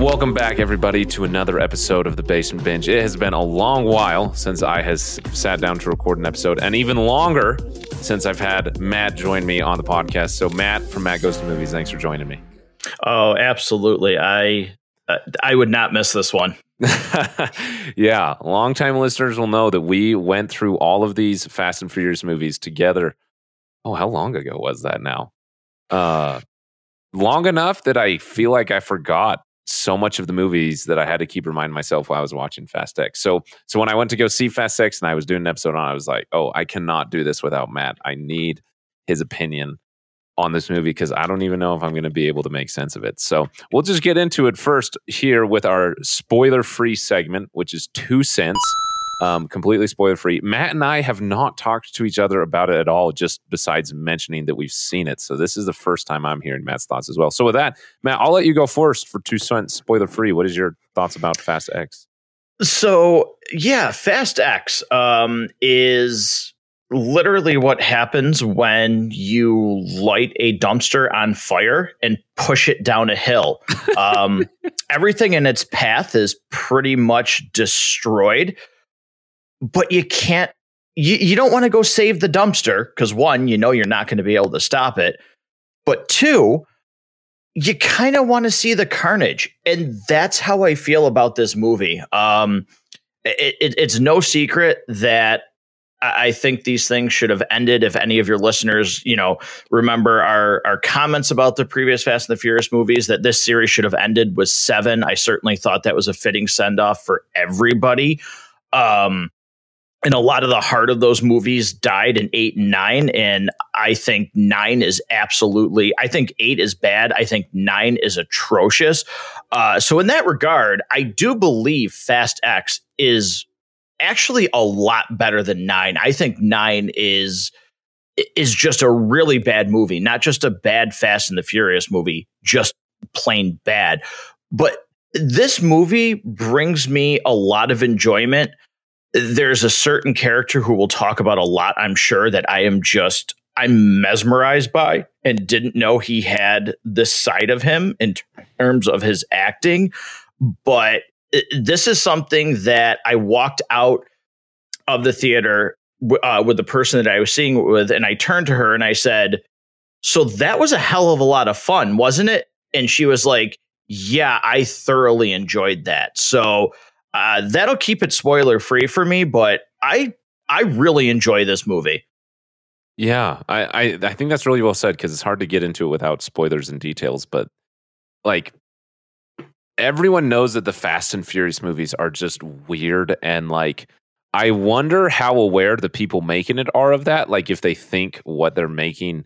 Welcome back, everybody, to another episode of the Basement Binge. It has been a long while since I has sat down to record an episode, and even longer since I've had Matt join me on the podcast. So, Matt from Matt Goes to Movies, thanks for joining me. Oh, absolutely. I uh, I would not miss this one. yeah, longtime listeners will know that we went through all of these Fast and Furious movies together. Oh, how long ago was that now? Uh, long enough that I feel like I forgot so much of the movies that I had to keep reminding myself while I was watching Fast X. So so when I went to go see Fast X and I was doing an episode on, I was like, oh, I cannot do this without Matt. I need his opinion on this movie because I don't even know if I'm going to be able to make sense of it. So we'll just get into it first here with our spoiler free segment, which is two cents um, completely spoiler free. Matt and I have not talked to each other about it at all, just besides mentioning that we've seen it. So this is the first time I'm hearing Matt's thoughts as well. So with that, Matt, I'll let you go first for two cents spoiler free. What is your thoughts about Fast X? So yeah, Fast X um, is literally what happens when you light a dumpster on fire and push it down a hill. Um, everything in its path is pretty much destroyed but you can't you, you don't want to go save the dumpster because one, you know you're not going to be able to stop it. But two, you kind of want to see the carnage. And that's how I feel about this movie. Um, it, it, it's no secret that I think these things should have ended. If any of your listeners, you know, remember our our comments about the previous Fast and the Furious movies, that this series should have ended with seven. I certainly thought that was a fitting send off for everybody. Um, and a lot of the heart of those movies died in eight and nine. And I think nine is absolutely, I think eight is bad. I think nine is atrocious. Uh, so, in that regard, I do believe Fast X is actually a lot better than nine. I think nine is is just a really bad movie, not just a bad Fast and the Furious movie, just plain bad. But this movie brings me a lot of enjoyment there's a certain character who we'll talk about a lot, I'm sure, that I am just I'm mesmerized by and didn't know he had this side of him in terms of his acting. But this is something that I walked out of the theater uh, with the person that I was seeing with, and I turned to her and I said, So that was a hell of a lot of fun, wasn't it? And she was like, Yeah, I thoroughly enjoyed that. So uh, that'll keep it spoiler free for me, but I I really enjoy this movie. Yeah, I I, I think that's really well said because it's hard to get into it without spoilers and details. But like everyone knows that the Fast and Furious movies are just weird and like I wonder how aware the people making it are of that. Like if they think what they're making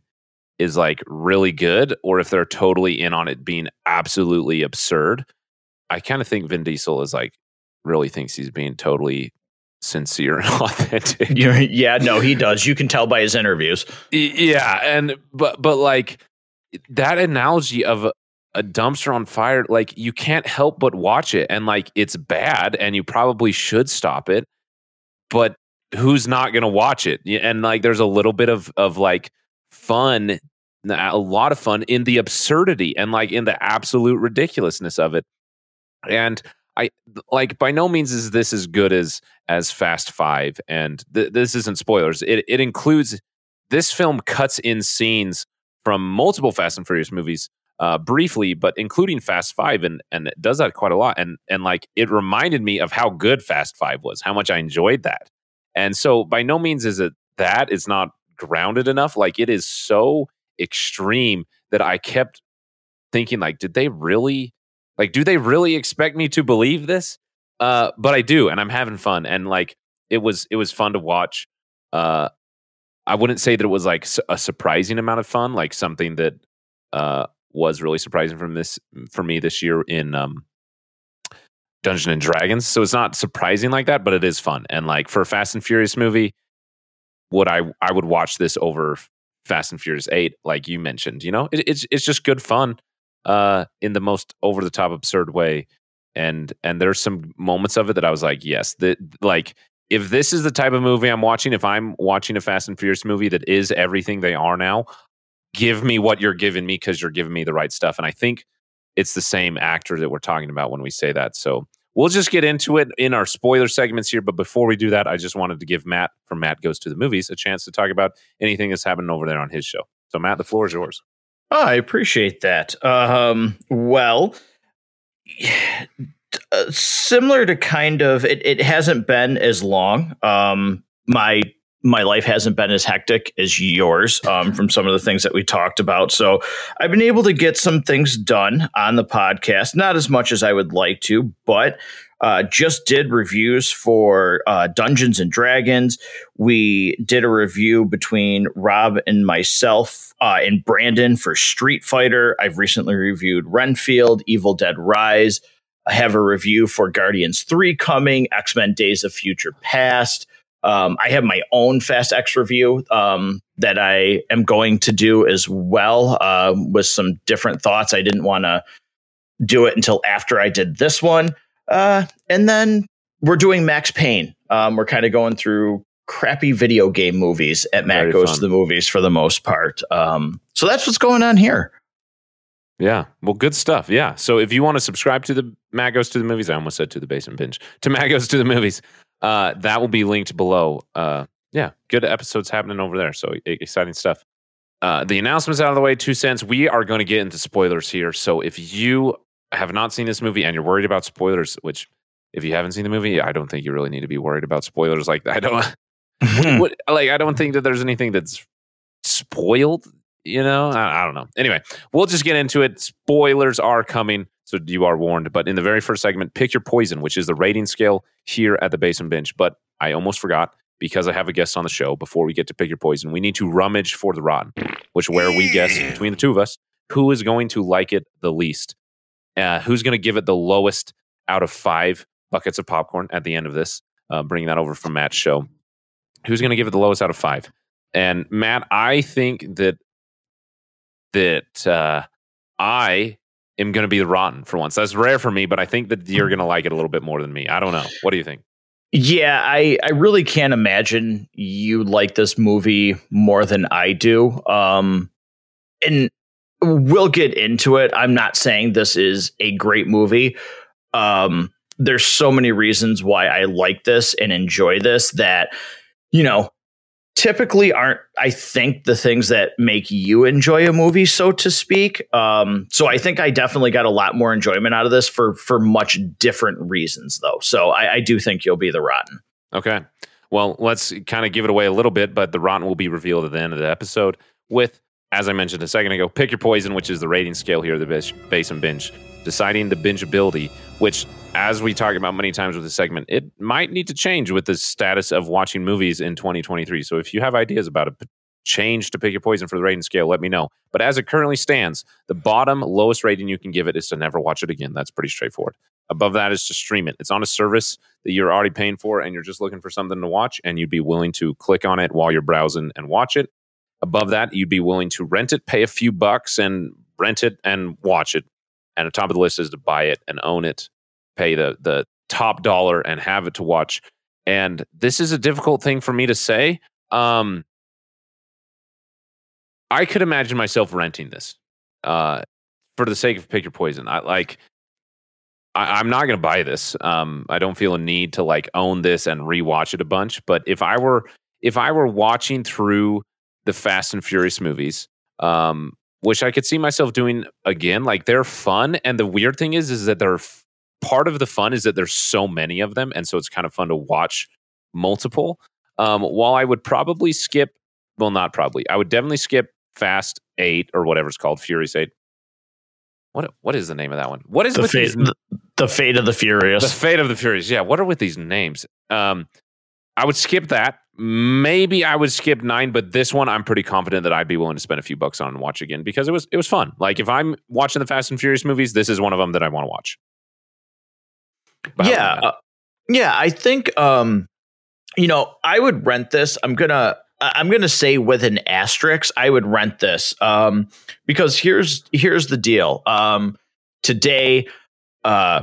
is like really good or if they're totally in on it being absolutely absurd. I kind of think Vin Diesel is like really thinks he's being totally sincere and authentic. yeah, no, he does. You can tell by his interviews. Yeah, and but but like that analogy of a, a dumpster on fire, like you can't help but watch it, and like it's bad, and you probably should stop it, but who's not going to watch it? And like, there's a little bit of of like fun, a lot of fun in the absurdity and like in the absolute ridiculousness of it, and I like by no means is this as good as as Fast Five, and th- this isn't spoilers. It it includes this film cuts in scenes from multiple Fast and Furious movies uh, briefly, but including Fast Five, and and it does that quite a lot. And and like it reminded me of how good Fast Five was, how much I enjoyed that. And so by no means is it that it's not grounded enough. Like it is so extreme that I kept thinking, like, did they really, like, do they really expect me to believe this? Uh, but I do, and I'm having fun, and like it was it was fun to watch. Uh, I wouldn't say that it was like a surprising amount of fun, like something that uh, was really surprising from this for me this year in um, Dungeon and Dragons. So it's not surprising like that, but it is fun. And like for a Fast and Furious movie, would I I would watch this over Fast and Furious Eight, like you mentioned. You know, it, it's it's just good fun uh, in the most over the top absurd way. And and there's some moments of it that I was like, yes, that like if this is the type of movie I'm watching, if I'm watching a Fast and Furious movie that is everything they are now, give me what you're giving me because you're giving me the right stuff. And I think it's the same actor that we're talking about when we say that. So we'll just get into it in our spoiler segments here. But before we do that, I just wanted to give Matt from Matt Goes to the Movies a chance to talk about anything that's happening over there on his show. So, Matt, the floor is yours. Oh, I appreciate that. Um, well, uh, similar to kind of it, it hasn't been as long. Um, my my life hasn't been as hectic as yours um, from some of the things that we talked about. So I've been able to get some things done on the podcast, not as much as I would like to, but uh, just did reviews for uh, Dungeons and Dragons. We did a review between Rob and myself uh, and Brandon for Street Fighter. I've recently reviewed Renfield, Evil Dead Rise. I have a review for Guardians 3 coming, X Men Days of Future Past. Um, I have my own Fast X review um, that I am going to do as well uh, with some different thoughts. I didn't want to do it until after I did this one. Uh, and then we're doing Max Payne. Um, we're kind of going through crappy video game movies at Matt Very Goes fun. to the Movies for the most part. Um, so that's what's going on here. Yeah. Well, good stuff. Yeah. So if you want to subscribe to the Matt Goes to the Movies, I almost said to the Basement Binge, to Matt Goes to the Movies, uh, that will be linked below. Uh, yeah, good episodes happening over there. So exciting stuff. Uh, the announcements out of the way, two cents. We are going to get into spoilers here. So if you have not seen this movie and you're worried about spoilers, which if you haven't seen the movie, I don't think you really need to be worried about spoilers. Like I don't, what, like I don't think that there's anything that's spoiled. You know, I, I don't know. Anyway, we'll just get into it. Spoilers are coming. So you are warned. But in the very first segment, pick your poison, which is the rating scale here at the Basement Binge. But I almost forgot because I have a guest on the show. Before we get to pick your poison, we need to rummage for the rotten, which where we guess between the two of us who is going to like it the least, uh, who's going to give it the lowest out of five buckets of popcorn at the end of this. Uh, bringing that over from Matt's show, who's going to give it the lowest out of five? And Matt, I think that that uh, I am going to be the rotten for once. That's rare for me, but I think that you're going to like it a little bit more than me. I don't know. What do you think? Yeah, I, I really can't imagine you like this movie more than I do. Um, and we'll get into it. I'm not saying this is a great movie. Um, there's so many reasons why I like this and enjoy this that, you know, typically aren't i think the things that make you enjoy a movie so to speak um, so i think i definitely got a lot more enjoyment out of this for for much different reasons though so i, I do think you'll be the rotten okay well let's kind of give it away a little bit but the rotten will be revealed at the end of the episode with as i mentioned a second ago pick your poison which is the rating scale here the Basement Binge deciding the bingeability which as we talk about many times with this segment, it might need to change with the status of watching movies in 2023. So if you have ideas about a change to pick your poison for the rating scale, let me know. But as it currently stands, the bottom lowest rating you can give it is to never watch it again. That's pretty straightforward. Above that is to stream it. It's on a service that you're already paying for and you're just looking for something to watch and you'd be willing to click on it while you're browsing and watch it. Above that, you'd be willing to rent it, pay a few bucks and rent it and watch it. And the top of the list is to buy it and own it pay the the top dollar and have it to watch. And this is a difficult thing for me to say. Um, I could imagine myself renting this uh, for the sake of pick your poison. I like. I, am not going to buy this. Um, I don't feel a need to like own this and rewatch it a bunch. But if I were if I were watching through the Fast and Furious movies, um, which I could see myself doing again. Like they're fun, and the weird thing is, is that they're f- part of the fun is that there's so many of them, and so it's kind of fun to watch multiple. Um, while I would probably skip, well, not probably, I would definitely skip Fast Eight or whatever it's called, Furious Eight. What what is the name of that one? What is the with fate, these, the, the fate of the furious. the Fate of the Furious? Yeah, what are with these names? Um, I would skip that. Maybe I would skip nine, but this one I'm pretty confident that I'd be willing to spend a few bucks on and watch again because it was it was fun. Like if I'm watching the Fast and Furious movies, this is one of them that I want to watch. But yeah, uh, yeah. I think um, you know, I would rent this. I'm gonna I'm gonna say with an asterisk, I would rent this um, because here's here's the deal. Um, today, uh,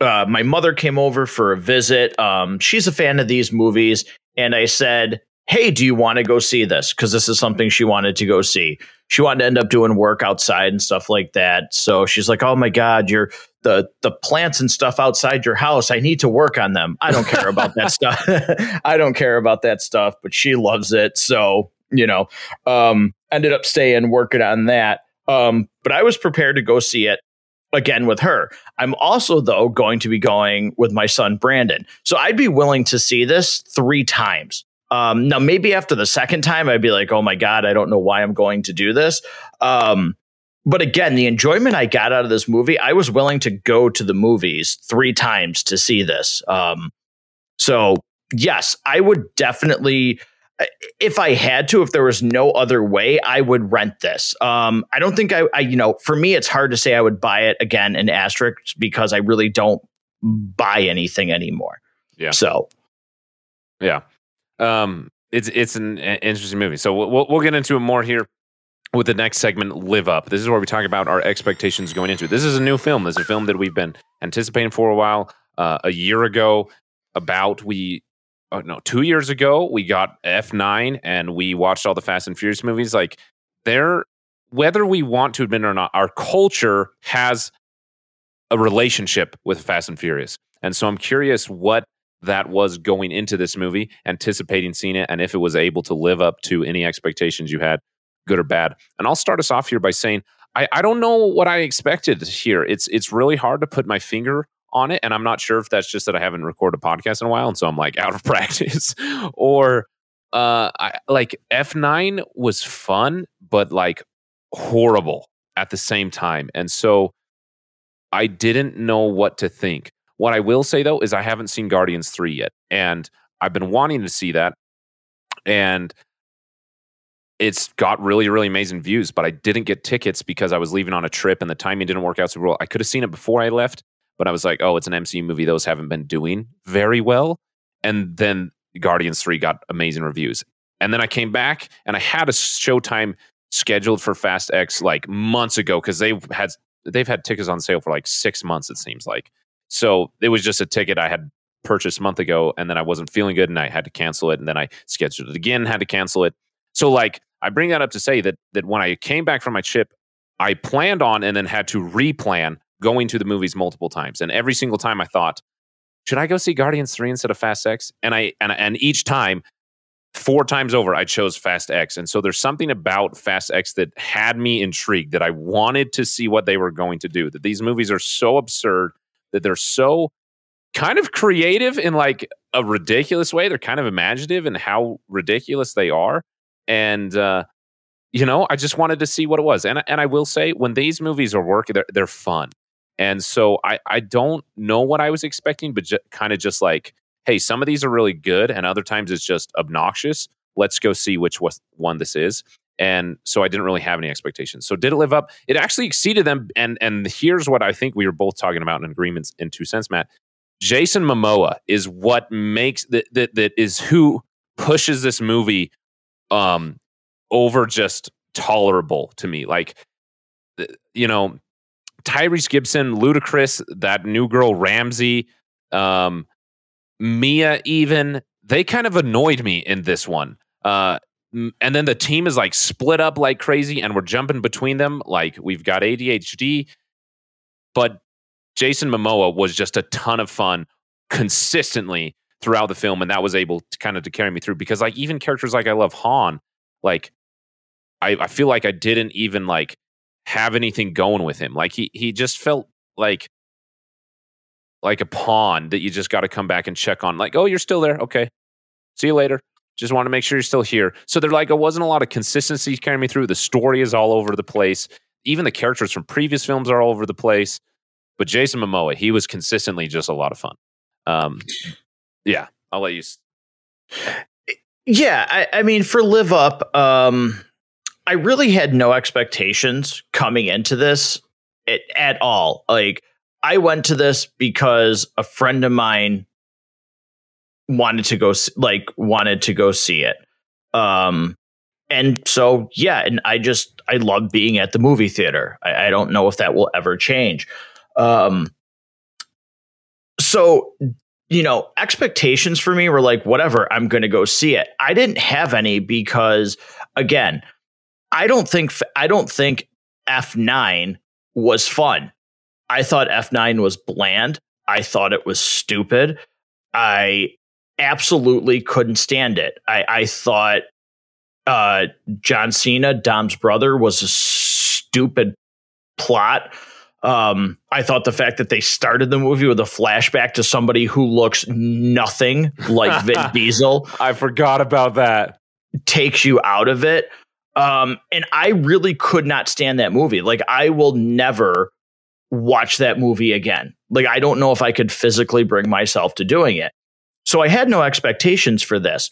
uh, my mother came over for a visit. Um, she's a fan of these movies, and I said, "Hey, do you want to go see this?" Because this is something she wanted to go see. She wanted to end up doing work outside and stuff like that. So she's like, "Oh my god, you're the the plants and stuff outside your house. I need to work on them. I don't care about that stuff. I don't care about that stuff, but she loves it. So you know, um, ended up staying working on that. Um, but I was prepared to go see it again with her. I'm also though going to be going with my son Brandon. So I'd be willing to see this three times. Um, now maybe after the second time I'd be like, "Oh my god, I don't know why I'm going to do this." Um, but again, the enjoyment I got out of this movie, I was willing to go to the movies three times to see this. Um, so yes, I would definitely if I had to, if there was no other way, I would rent this. Um, I don't think I, I, you know, for me, it's hard to say I would buy it again in asterisk because I really don't buy anything anymore. Yeah. So Yeah. Um, it's it's an interesting movie. So we'll we'll- we'll get into it more here with the next segment, Live Up. This is where we talk about our expectations going into it. This is a new film. This is a film that we've been anticipating for a while. Uh, a year ago, about we, oh no, two years ago, we got F9 and we watched all the Fast and Furious movies. Like, they're, whether we want to admit it or not, our culture has a relationship with Fast and Furious. And so I'm curious what that was going into this movie, anticipating seeing it, and if it was able to live up to any expectations you had, good or bad. And I'll start us off here by saying I, I don't know what I expected here. It's it's really hard to put my finger on it, and I'm not sure if that's just that I haven't recorded a podcast in a while, and so I'm like out of practice, or uh, I, like F9 was fun, but like horrible at the same time, and so I didn't know what to think. What I will say though is I haven't seen Guardians 3 yet. And I've been wanting to see that. And it's got really, really amazing views, but I didn't get tickets because I was leaving on a trip and the timing didn't work out super well. I could have seen it before I left, but I was like, oh, it's an MCU movie. Those haven't been doing very well. And then Guardians 3 got amazing reviews. And then I came back and I had a showtime scheduled for Fast X like months ago because they've had they've had tickets on sale for like six months, it seems like. So it was just a ticket I had purchased a month ago, and then I wasn't feeling good and I had to cancel it. And then I scheduled it again, had to cancel it. So like I bring that up to say that that when I came back from my trip, I planned on and then had to replan going to the movies multiple times. And every single time I thought, should I go see Guardians 3 instead of Fast X? And I and and each time four times over I chose Fast X. And so there's something about Fast X that had me intrigued that I wanted to see what they were going to do. That these movies are so absurd that they're so kind of creative in like a ridiculous way. They're kind of imaginative in how ridiculous they are. And uh you know, I just wanted to see what it was. And and I will say when these movies are working they're they're fun. And so I I don't know what I was expecting but ju- kind of just like hey, some of these are really good, and other times it's just obnoxious. Let's go see which one this is. And so I didn't really have any expectations. So did it live up? It actually exceeded them. And and here's what I think we were both talking about in agreements in two cents, Matt. Jason Momoa is what makes that that is who pushes this movie um over just tolerable to me. Like you know, Tyrese Gibson, Ludacris, that new girl Ramsey, um, Mia even they kind of annoyed me in this one. Uh, and then the team is like split up like crazy, and we're jumping between them like we've got ADHD. But Jason Momoa was just a ton of fun consistently throughout the film, and that was able to kind of to carry me through because like even characters like I love Han, like I, I feel like I didn't even like have anything going with him. Like he he just felt like like a pawn that you just got to come back and check on. Like, oh, you're still there. Okay. See you later. Just want to make sure you're still here. So they're like, it wasn't a lot of consistency carrying me through. The story is all over the place. Even the characters from previous films are all over the place. But Jason Momoa, he was consistently just a lot of fun. Um, yeah, I'll let you. Yeah, I, I mean, for Live Up, um, I really had no expectations coming into this at, at all. Like, I went to this because a friend of mine wanted to go, like, wanted to go see it. Um, and so, yeah, and I just, I love being at the movie theater. I, I don't know if that will ever change. Um, so you know, expectations for me were like, whatever, I'm going to go see it. I didn't have any because, again, I don't think I don't think F9 was fun. I thought F9 was bland. I thought it was stupid. I absolutely couldn't stand it. I, I thought uh, John Cena, Dom's brother, was a stupid plot. Um, I thought the fact that they started the movie with a flashback to somebody who looks nothing like Vin Diesel I forgot about that. takes you out of it. Um, and I really could not stand that movie. Like, I will never watch that movie again. Like, I don't know if I could physically bring myself to doing it. So I had no expectations for this.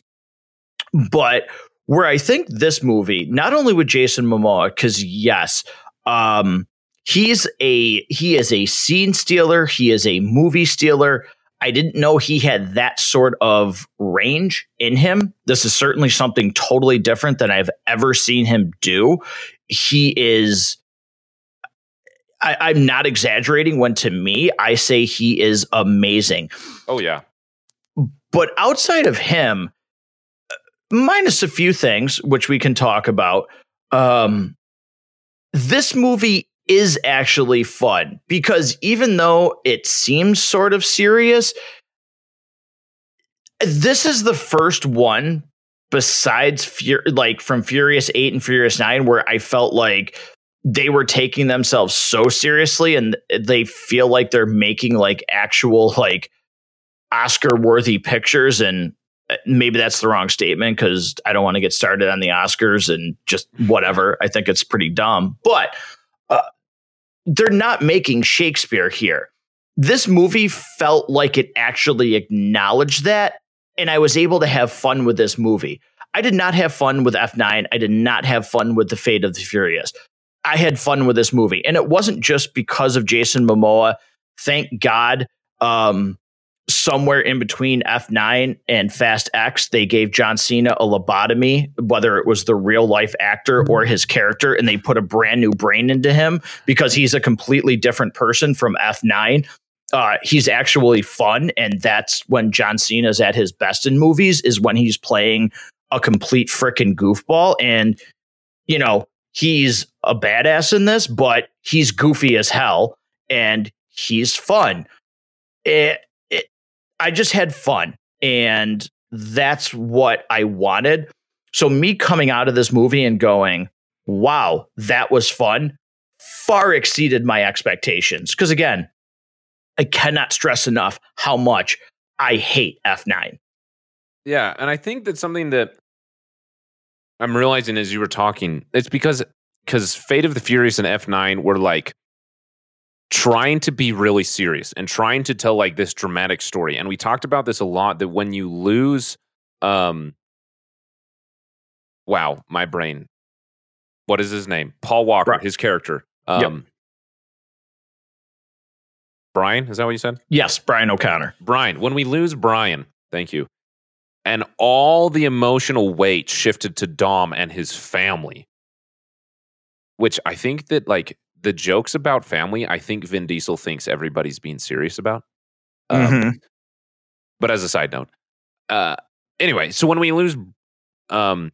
But where I think this movie, not only with Jason Momoa, because yes, um, he's a he is a scene stealer, he is a movie stealer. I didn't know he had that sort of range in him. This is certainly something totally different than I've ever seen him do. He is I, I'm not exaggerating when to me I say he is amazing. Oh yeah. But outside of him, minus a few things which we can talk about, um, this movie is actually fun. Because even though it seems sort of serious, this is the first one besides Fur- like from Furious 8 and Furious 9 where I felt like they were taking themselves so seriously and they feel like they're making like actual like Oscar worthy pictures. And uh, maybe that's the wrong statement because I don't want to get started on the Oscars and just whatever. I think it's pretty dumb, but uh, they're not making Shakespeare here. This movie felt like it actually acknowledged that, and I was able to have fun with this movie. I did not have fun with F9. I did not have fun with The Fate of the Furious. I had fun with this movie, and it wasn't just because of Jason Momoa. Thank God. Um, somewhere in between F9 and Fast X, they gave John Cena a lobotomy, whether it was the real life actor or his character, and they put a brand new brain into him because he's a completely different person from F9. Uh, he's actually fun, and that's when John Cena's at his best in movies, is when he's playing a complete freaking goofball. And, you know, he's a badass in this, but he's goofy as hell and he's fun. It, I just had fun, and that's what I wanted. So, me coming out of this movie and going, wow, that was fun, far exceeded my expectations. Because again, I cannot stress enough how much I hate F9. Yeah, and I think that's something that I'm realizing as you were talking. It's because because Fate of the Furious and F9 were like trying to be really serious and trying to tell like this dramatic story. And we talked about this a lot that when you lose um wow, my brain. What is his name? Paul Walker, Right. his character. Yep. Um Brian, is that what you said? Yes, Brian O'Conner. Brian, when we lose Brian, thank you, and all the emotional weight shifted to Dom and his family, which I think that like the jokes about family, I think Vin Diesel thinks everybody's being serious about. Um, Mhm. But as a side note, uh, anyway, so when we lose, um,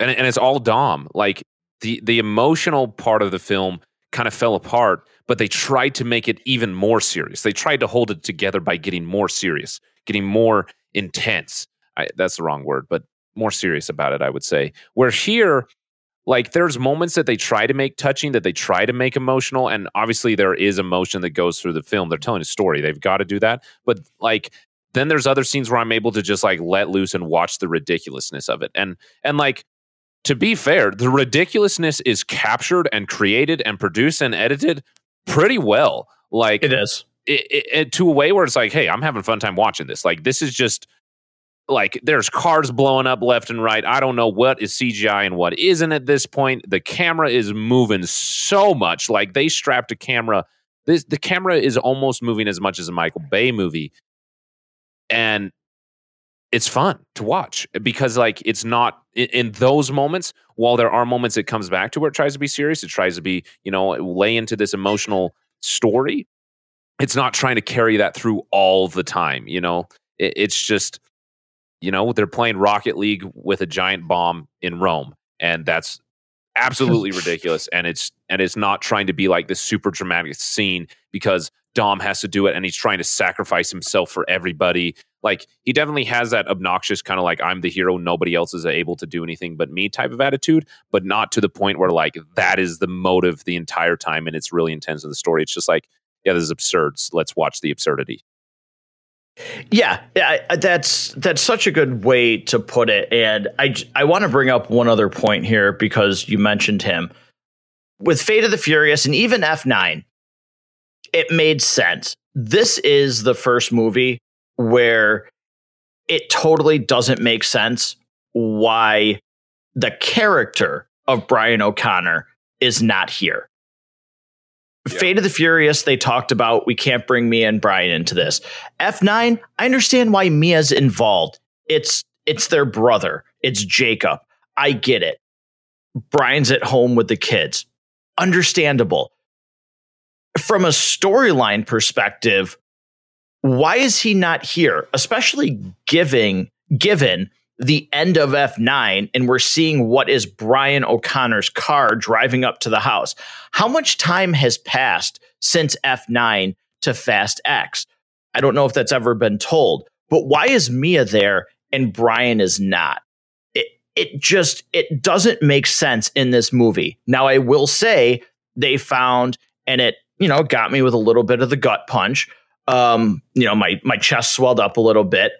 and and it's all Dom, like the the emotional part of the film kind of fell apart, but they tried to make it even more serious. They tried to hold it together by getting more serious, getting more intense. I, that's the wrong word, but more serious about it, I would say. Where here, like there's moments that they try to make touching that they try to make emotional and obviously there is emotion that goes through the film. They're telling a story. They've got to do that. But like then there's other scenes where i'm able to just like let loose and watch the ridiculousness of it. And and like to be fair the ridiculousness is captured and created and produced and edited pretty well. Like it is. it, it, it, to a way where it's like hey i'm having a fun time watching this. Like this is just like there's cars blowing up left and right. I don't know what is CGI and what isn't at this point. The camera is moving so much. Like they strapped a camera. This the camera is almost moving as much as a Michael Bay movie. And it's fun to watch because like it's not in, those moments while there are moments it comes back to where it tries to be serious it tries to be you know lay into this emotional story it's not trying to carry that through all the time you know it, it's just you know, they're playing Rocket League with a giant bomb in Rome, and that's absolutely ridiculous. And it's and it's not trying to be like this super dramatic scene because Dom has to do it, and he's trying to sacrifice himself for everybody. Like he definitely has that obnoxious kind of like I'm the hero, nobody else is able to do anything but me type of attitude, but not to the point where like that is the motive the entire time, and it's really intense in the story. It's just like, yeah, this is absurd. Let's watch the absurdity. Yeah, yeah, that's that's such a good way to put it. And I I want to bring up one other point here because you mentioned him with Fate of the Furious and even F9. It made sense. This is the first movie where it totally doesn't make sense why the character of Brian O'Conner is not here. Yeah. Fate of the Furious, they talked about we can't bring Mia and Brian into this. F9, I understand why Mia's involved. It's it's their brother. It's Jakob. I get it. Brian's at home with the kids. Understandable. From a storyline perspective, why is he not here? Especially giving given the end of F9 and we're seeing what is Brian O'Conner's car driving up to the house. How much time has passed since F9 to Fast X? I don't know if that's ever been told, but why is Mia there and Brian is not? It it just it doesn't make sense in this movie. Now I will say they found and it, you know, got me with a little bit of the gut punch. Um, you know, my my chest swelled up a little bit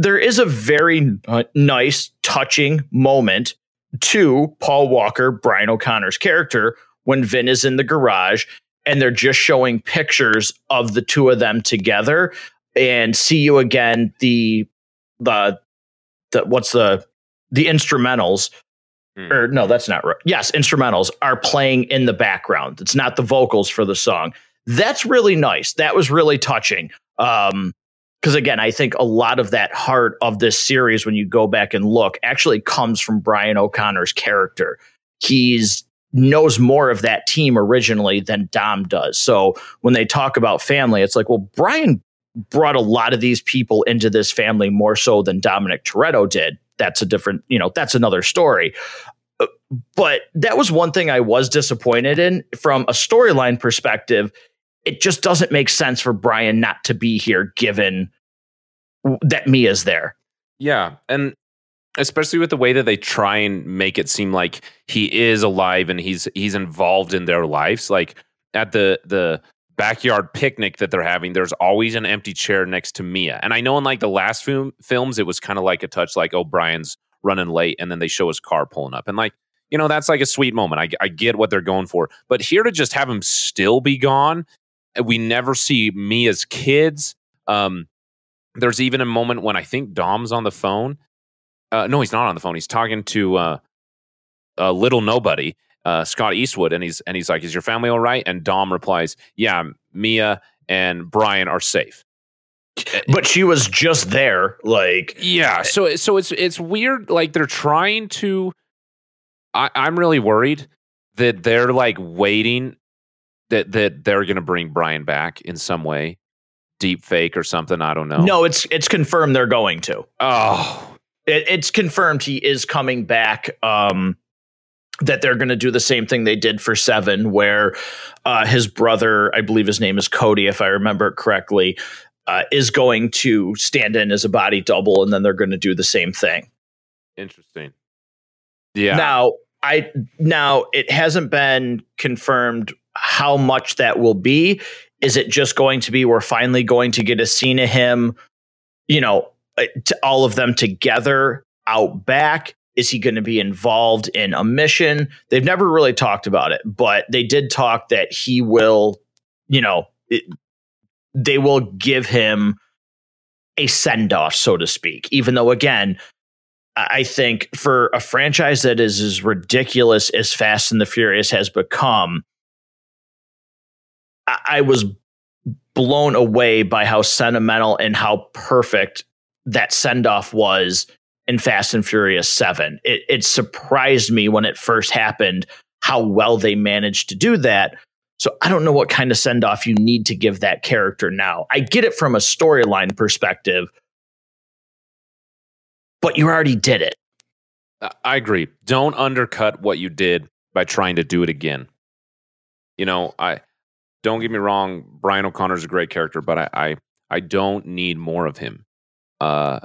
there is a very uh, nice, touching moment to Paul Walker, Brian O'Conner's character, when Vin is in the garage and they're just showing pictures of the two of them together and see you again the the the what's the the instrumentals. Hmm. or no that's not right. Yes instrumentals are playing in the background. It's not the vocals for the song. That's really nice. That was really touching. Um because again, I think a lot of that heart of this series, when you go back and look, actually comes from Brian O'Conner's character. He's knows more of that team originally than Dom does. So when they talk about family, it's like, well, Brian brought a lot of these people into this family more so than Dominic Toretto did. That's a different, you know, that's another story. Uh, but that was one thing I was disappointed in from a storyline perspective it just doesn't make sense for Brian not to be here given that Mia's there. Yeah. And especially with the way that they try and make it seem like he is alive and he's he's involved in their lives. Like at the the backyard picnic that they're having, there's always an empty chair next to Mia. And I know in like the last film films, it was kind of like a touch like, oh, Brian's running late, and then they show his car pulling up. And like, you know, that's like a sweet moment. I, I get what they're going for. But here to just have him still be gone we never see Mia's kids. Um, there's even a moment when I think Dom's on the phone. Uh, no, he's not on the phone. He's talking to uh, a little nobody, uh, Scott Eastwood, and he's and he's like, "Is your family all right?" And Dom replies, "Yeah, Mia and Brian are safe." But she was just there, like yeah. So so it's it's weird. Like they're trying to. I, I'm really worried that they're like waiting that that they're going to bring Brian back in some way, deep fake or something. I don't know. No, it's it's confirmed they're going to. Oh, it, it's confirmed he is coming back. Um, that they're going to do the same thing they did for Seven, where uh, his brother, I believe his name is Cody, if I remember correctly, uh, is going to stand in as a body double, and then they're going to do the same thing. Interesting. Yeah. Now, I now it hasn't been confirmed how much that will be. Is it just going to be we're finally going to get a scene of him, you know, uh, all of them together out back? Is he going to be involved in a mission? They've never really talked about it, but they did talk that he will, you know, it, they will give him a send off, so to speak. Even though, again, I think for a franchise that is as ridiculous as Fast and the Furious has become, I was blown away by how sentimental and how perfect that send off was in Fast and Furious 7. It, it surprised me when it first happened how well they managed to do that. So I don't know what kind of send off you need to give that character now. I get it from a storyline perspective, but you already did it. I agree. Don't undercut what you did by trying to do it again. You know, I don't get me wrong, Brian O'Conner's a great character, but I I, I don't need more of him. Uh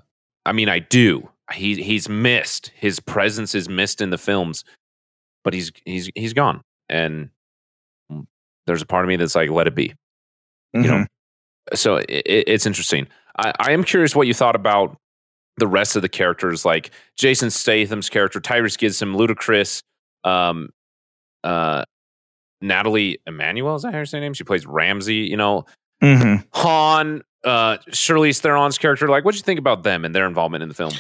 I mean I do. He he's missed. His presence is missed in the films, but he's he's he's gone. And there's a part of me that's like, let it be. Mm-hmm. You know, mm-hmm. so it, it's interesting. I, I am curious what you thought about the rest of the characters, like Jason Statham's character, Tyrese Gibson, Ludacris, um, uh, Nathalie Emmanuel. Is that her name? She plays Ramsey. You know, mm-hmm. Han, uh, Charlize Theron's character. Like, what do you think about them and their involvement in the film?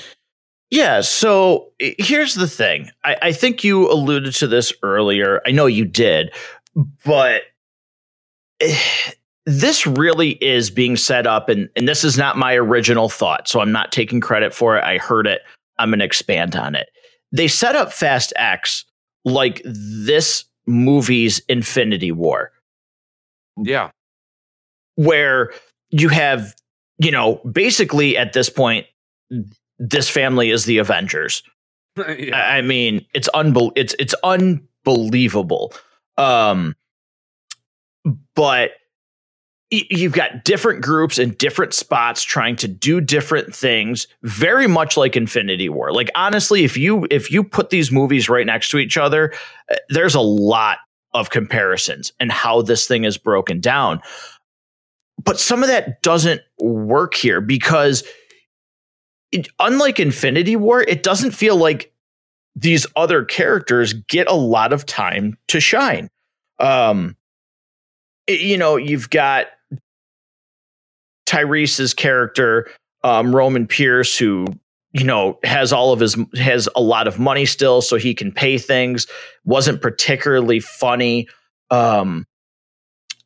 Yeah, so here's the thing. I, I think you alluded to this earlier. I know you did, but this really is being set up, and, and this is not my original thought, so I'm not taking credit for it. I heard it. I'm going to expand on it. They set up Fast X like this movie's Infinity War. Yeah. Where you have, you know, basically at this point, this family is the Avengers. yeah. I mean, it's unbel- it's it's unbelievable. Um, but you've got different groups in different spots trying to do different things very much like infinity war. Like honestly if you if you put these movies right next to each other uh, there's a lot of comparisons and how this thing is broken down. But some of that doesn't work here because it, unlike infinity war it doesn't feel like these other characters get a lot of time to shine. Um you know, you've got Tyrese's character, um, Roman Pierce, who you know has all of his has a lot of money still, so he can pay things. wasn't particularly funny. Um,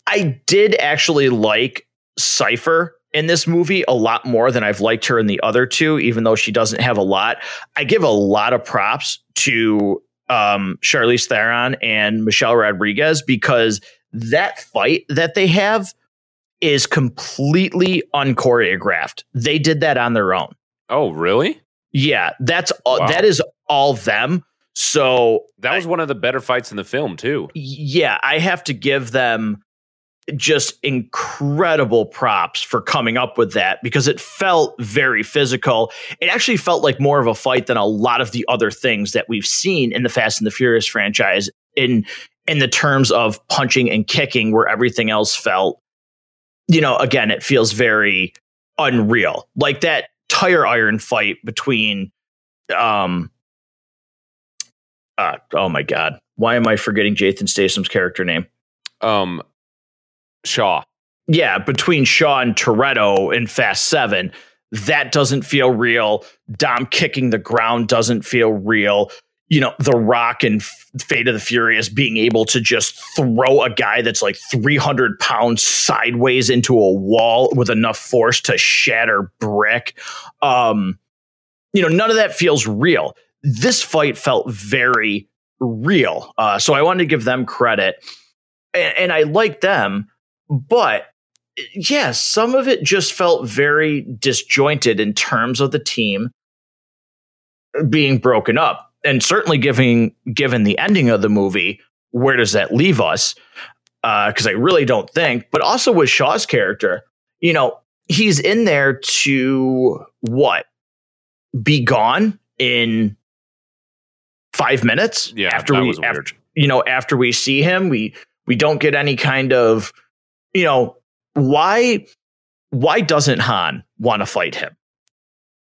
I did actually like Cipher in this movie a lot more than I've liked her in the other two, even though she doesn't have a lot. I give a lot of props to um, Charlize Theron and Michelle Rodriguez because that fight that they have is completely unchoreographed. They did that on their own. Oh, really? Yeah, that's all, wow. that is all them. So that was I, one of the better fights in the film too. Yeah, I have to give them just incredible props for coming up with that because it felt very physical. It actually felt like more of a fight than a lot of the other things that we've seen in the Fast and the Furious franchise in in the terms of punching and kicking, where everything else felt, you know, again, it feels very unreal. Like that tire iron fight between, um, uh, oh my god, why am I forgetting Jason Statham's character name? Um, Shaw. Yeah, between Shaw and Toretto in Fast Seven, that doesn't feel real. Dom kicking the ground doesn't feel real you know, The Rock and Fate of the Furious being able to just throw a guy that's like 300 pounds sideways into a wall with enough force to shatter brick. Um, you know, none of that feels real. This fight felt very real. Uh, so I wanted to give them credit. And, and I like them, but yes, yeah, some of it just felt very disjointed in terms of the team being broken up and certainly giving given the ending of the movie, where does that leave us? Because uh, I really don't think. But also with Shaw's character, you know, he's in there to what be gone in five minutes Yeah, after we was after you know after we see him we we don't get any kind of you know why why doesn't han want to fight him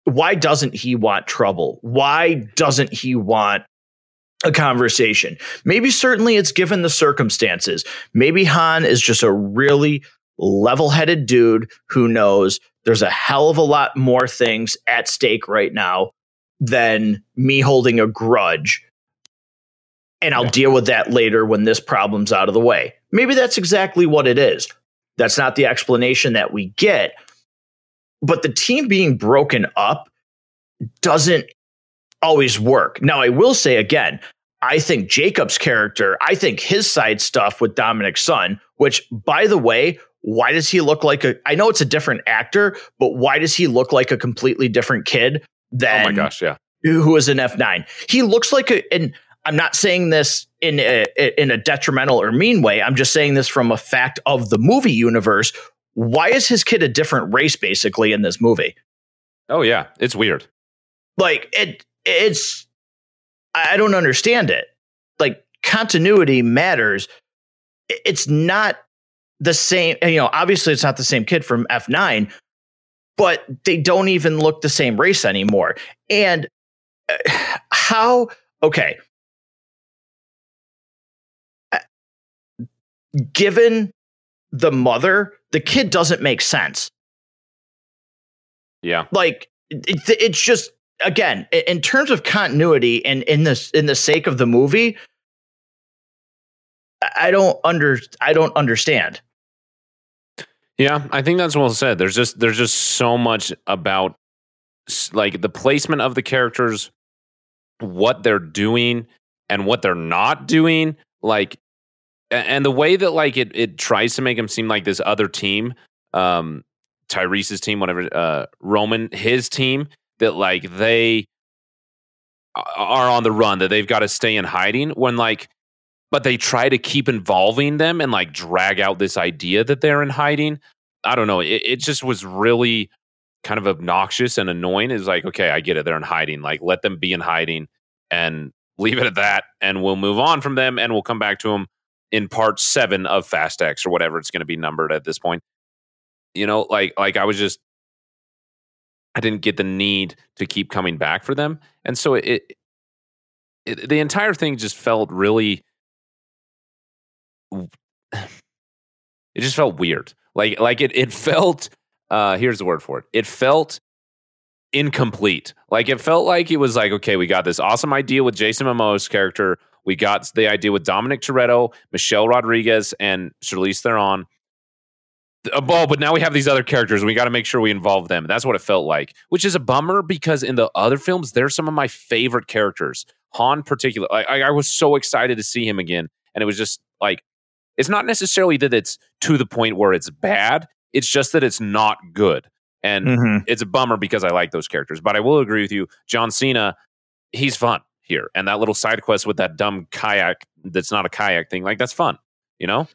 why doesn't he want trouble why doesn't he want a conversation maybe certainly it's given the circumstances maybe han is just a really level-headed dude who knows there's a hell of a lot more things at stake right now than me holding a grudge and I'll Yeah. deal with that later when this problem's out of the way. Maybe that's exactly what it is. That's not the explanation that we get. But the team being broken up doesn't always work. Now, I will say again, I think Jakob's character, I think his side stuff with Dominic's son, which by the way, why does he look like a I know it's a different actor, but why does he look like a completely different kid than Oh my gosh, yeah. who is an F9. He looks like a, and I'm not saying this in a, in a detrimental or mean way. I'm just saying this from a fact of the movie universe. Why is his kid a different race basically in this movie? Oh yeah, it's weird. Like it, it's, I don't understand it. Like continuity matters. It's not the same, you know, obviously it's not the same kid from F9, but they don't even look the same race anymore. And uh, how, okay. Uh, Given the mother, the kid doesn't make sense. Yeah. Like it, it's just again in terms of continuity and in this in the sake of the movie, I don't under I don't understand. Yeah, I think that's well said. There's just there's just so much about like the placement of the characters, what they're doing and what they're not doing, like and the way that like it it tries to make him seem like this other team, um Tyrese's team, whatever, uh Roman, his team, that like they are on the run, that they've got to stay in hiding when like but they try to keep involving them and like drag out this idea that they're in hiding. I don't know. It, it just was really kind of obnoxious and annoying. It's like, okay, I get it. They're in hiding. Like, let them be in hiding and leave it at that. And we'll move on from them and we'll come back to them in part seven of Fast X or whatever it's going to be numbered at this point. You know, like, like I was just, I didn't get the need to keep coming back for them. And so it, it the entire thing just felt really it just felt weird. Like like it it felt uh here's the word for it. It felt incomplete. Like it felt like it was like okay, we got this awesome idea with Jason Momoa's character. We got the idea with Dominic Toretto, Michelle Rodriguez, and Charlize Theron. Uh, Oh, but now we have these other characters. And we got to make sure we involve them. That's what it felt like, which is a bummer because in the other films, they're some of my favorite characters. Han, particular, I, I I was so excited to see him again, and it was just like it's not necessarily that it's to the point where it's bad. It's just that it's not good. And it's a bummer because I like those characters. But I will agree with you. John Cena, he's fun here. And that little side quest with that dumb kayak that's not a kayak thing, like that's fun, you know?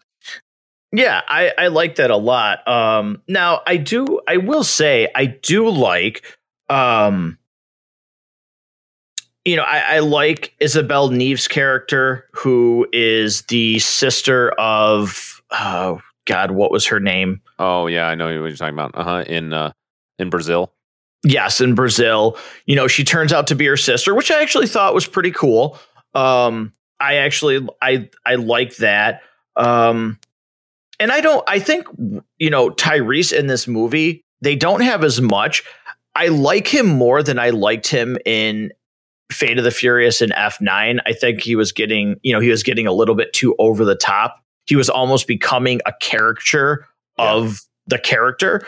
Yeah, I, I like that a lot. Um, now I do. I will say I do like. Um, you know, I, I like Isabel Neve's character, who is the sister of. Oh God, what was her name? Oh yeah, I know what you're talking about. Uh-huh. In uh in Brazil. Yes, in Brazil. You know, she turns out to be her sister, which I actually thought was pretty cool. Um, I actually I I like that. Um, and I don't. I think you know Tyrese in this movie. They don't have as much. I like him more than I liked him in Fate of the Furious and F9. I think he was getting, you know, he was getting a little bit too over the top. He was almost becoming a caricature of the character.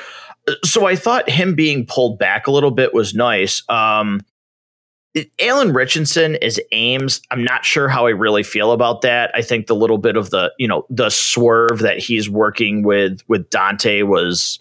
So I thought him being pulled back a little bit was nice. Um, Alan Richardson is Ames. I'm not sure how I really feel about that. I think the little bit of the, you know, the swerve that he's working with with Dante was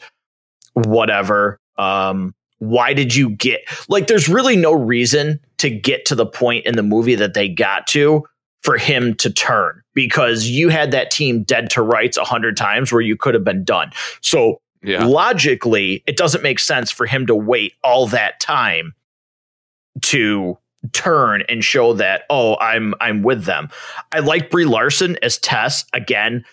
whatever. Um, why did you get like there's really no reason to get to the point in the movie that they got to for him to turn because you had that team dead to rights a hundred times where you could have been done. So Yeah. logically, it doesn't make sense for him to wait all that time to turn and show that oh I'm I'm with them. I like Brie Larson as Tess again.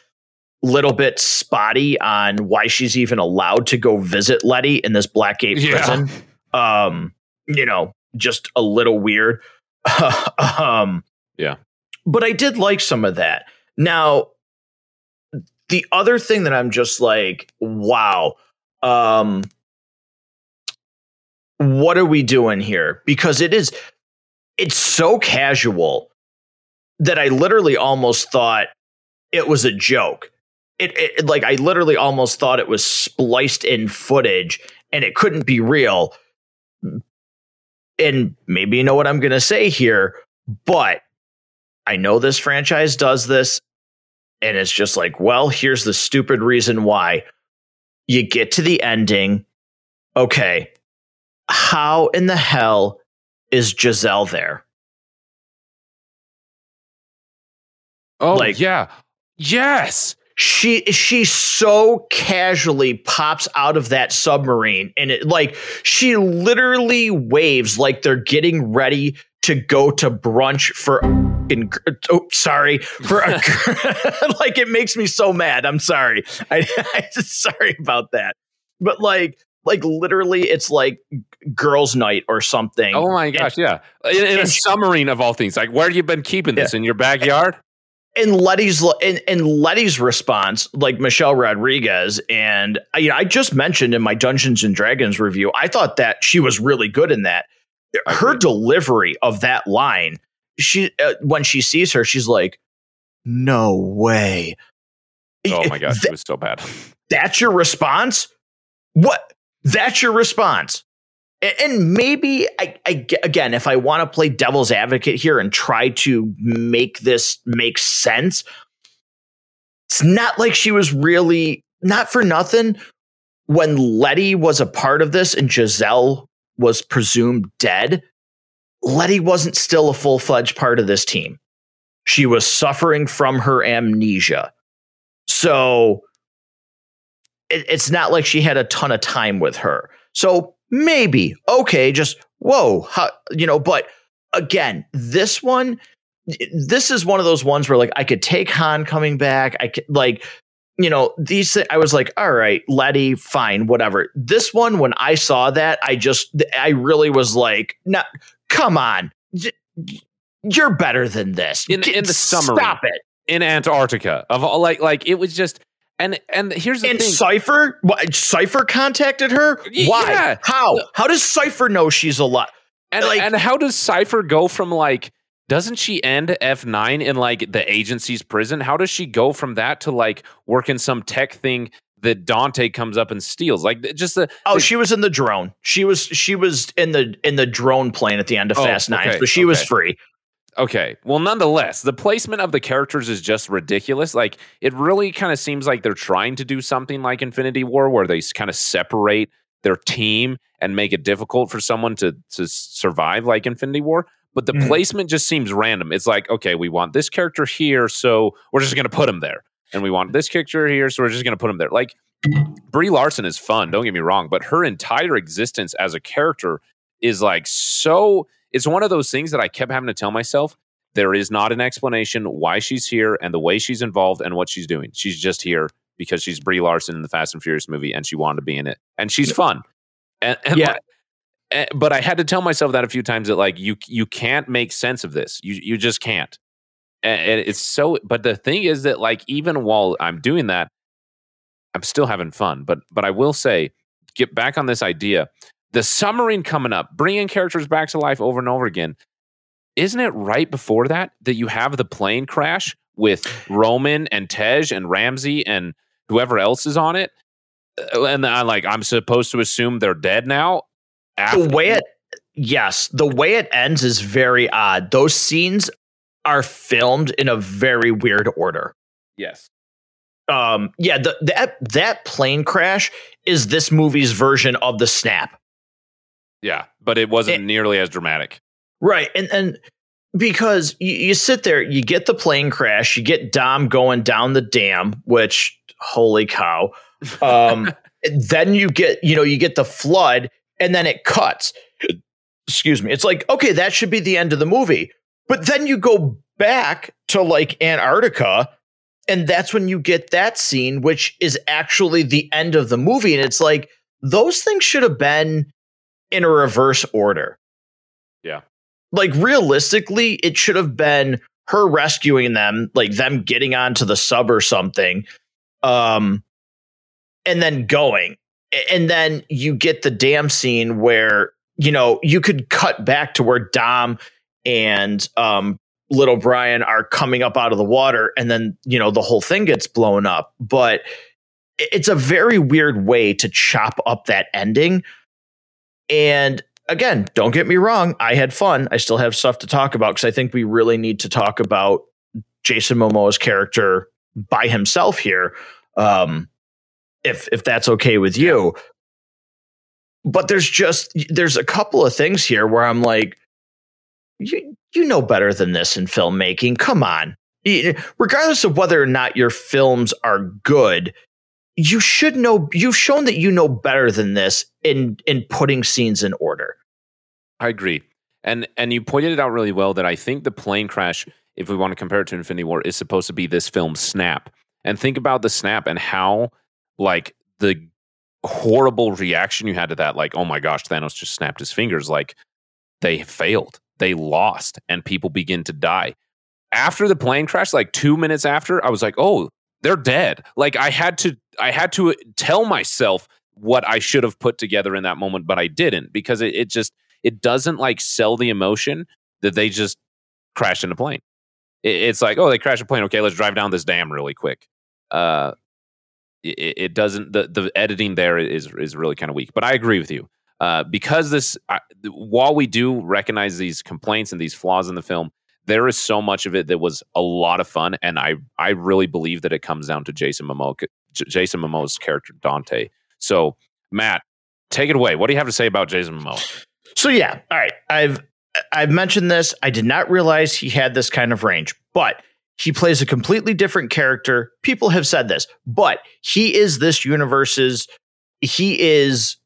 Little bit spotty on why she's even allowed to go visit Letty in this Blackgate Yeah. prison. Um, you know, just a little weird. um, Yeah. but I did like some of that. Now, the other thing that I'm just like, wow, um, what are we doing here? Because it is, it's so casual that I literally almost thought it was a joke. It, it like I literally almost thought it was spliced in footage and it couldn't be real. And maybe you know what I'm going to say here, but I know this franchise does this. And it's just like, well, here's the stupid reason why. You get to the ending. Okay. How in the hell is Giselle there? Oh Like- yeah. Yes. she she so casually pops out of that submarine and it like she literally waves like they're getting ready to go to brunch for in, oh sorry for a like it makes me so mad. I'm sorry. I i just sorry about that. But like like literally it's like girls night or something. Oh my gosh, yeah. In, in a and- submarine of all things, like where have you been keeping this? In your backyard? and Letty's and, and Letty's response, like Michelle Rodriguez, and you know, I just mentioned in my Dungeons and Dragons review, I thought that she was really good in that. Her delivery of that line, she uh, when she sees her, she's like, "No way." Oh my gosh, that, it was so bad. that's your response? What? That's your response? A- And maybe I, I again, if I want to play devil's advocate here and try to make this make sense, it's not like she was really not for nothing. When Letty was a part of this and Giselle was presumed dead, Letty wasn't still a full fledged part of this team. She was suffering from her amnesia. So it, it's not like she had a ton of time with her. So maybe, okay, just whoa, how, you know, but again, this one, this is one of those ones where like I could take Han coming back. I could like, you know, these, I was like, all right, Letty, fine, whatever. This one, when I saw that, I just, I really was like, no, come on. You're better than this. In- in the submarine. Stop it. In Antarctica, of all, like, like it was just, and and here's the And thing. Cipher, what, Cipher contacted her. Why? yeah. How? How does Cipher know she's alive? And, Like- and how does Cipher go from like doesn't she end F9 in like the agency's prison? How does she go from that to like working some tech thing that Dante comes up and steals? Like just the Oh, the- she was in the drone. She was she was in the in the drone plane at the end of Oh, Fast Nine, okay, so she was free. Okay. Well, nonetheless, the placement of the characters is just ridiculous. Like, it really kind of seems like they're trying to do something like Infinity War, where they kind of separate their team and make it difficult for someone to to survive, like Infinity War. But the Mhm. placement just seems random. It's like, okay, we want this character here, so we're just going to put him there, and we want this character here, so we're just going to put him there. Like, Brie Larson is fun. Don't get me wrong, but her entire existence as a character is like so it's one of those things that I kept having to tell myself there is not an explanation why she's here and the way she's involved and what she's doing. She's just here because she's Brie Larson in the Fast and Furious movie and she wanted to be in it and she's fun. And, and Yeah. like- eh, but I had to tell myself that a few times that like you you can't make sense of this. You you just can't. And, it's so. But the thing is that like even while I'm doing that, I'm still having fun. But but I will say, get back on this idea. The submarine coming up, bringing characters back to life over and over again. Isn't it right before that that you have the plane crash with Roman and Tej and Ramsey and whoever else is on it? Uh, And I like I'm supposed to assume they're dead now. After, The way it yes, the way it ends is very odd. Those scenes are filmed in a very weird order. yes, Um yeah, the, that that plane crash is this movie's version of the snap. yeah, but it wasn't It- nearly as dramatic. Right. And and because you, you sit there, you get the plane crash, you get Dom going down the dam, which holy cow. Um then you get, you know, you get the flood and then it cuts. excuse me. It's like, okay, that should be the end of the movie. But then you go back to like Antarctica, and that's when you get that scene, which is actually the end of the movie. And it's like, those things should have been in a reverse order. Yeah. Like realistically, it should have been her rescuing them, like them getting onto the sub or something. Um and then going. And then you get the damn scene where, you know, you could cut back to where Dom and um little Brian are coming up out of the water and then, you know, the whole thing gets blown up. But it's a very weird way to chop up that ending. And again, don't get me wrong, I had fun. I still have stuff to talk about because I think we really need to talk about Jason Momoa's character by himself here. Um, if if that's okay with you. But there's just there's a couple of things here where I'm like, you you know better than this in filmmaking. Come on. Regardless of whether or not your films are good, you should know you've shown that you know better than this in in putting scenes in order. I agree. And and you pointed it out really well that I think the plane crash, if we want to compare it to Infinity War, is supposed to be this film's snap. And think about the snap and how like the horrible reaction you had to that, like, oh my gosh, Thanos just snapped his fingers, like they failed. They lost and people begin to die. After the plane crash, like two minutes after, I was like, oh, they're dead. Like I had to I had to tell myself what I should have put together in that moment, but I didn't because it, it just it doesn't like sell the emotion that they just crashed in a plane. It, it's like, oh, they crashed a plane. Okay, let's drive down this dam really quick. Uh, it, it doesn't. The the editing there is is really kind of weak. But I agree with you. Uh, because this, I, while we do recognize these complaints and these flaws in the film, there is so much of it that was a lot of fun, and I I really believe that it comes down to Jason Momoa, J- Jason Momoa's character Dante. So Matt, take it away. What do you have to say about Jason Momoa? So yeah, all right. I've I've mentioned this. I did not realize he had this kind of range, but he plays a completely different character. People have said this, but he is this universe's. He is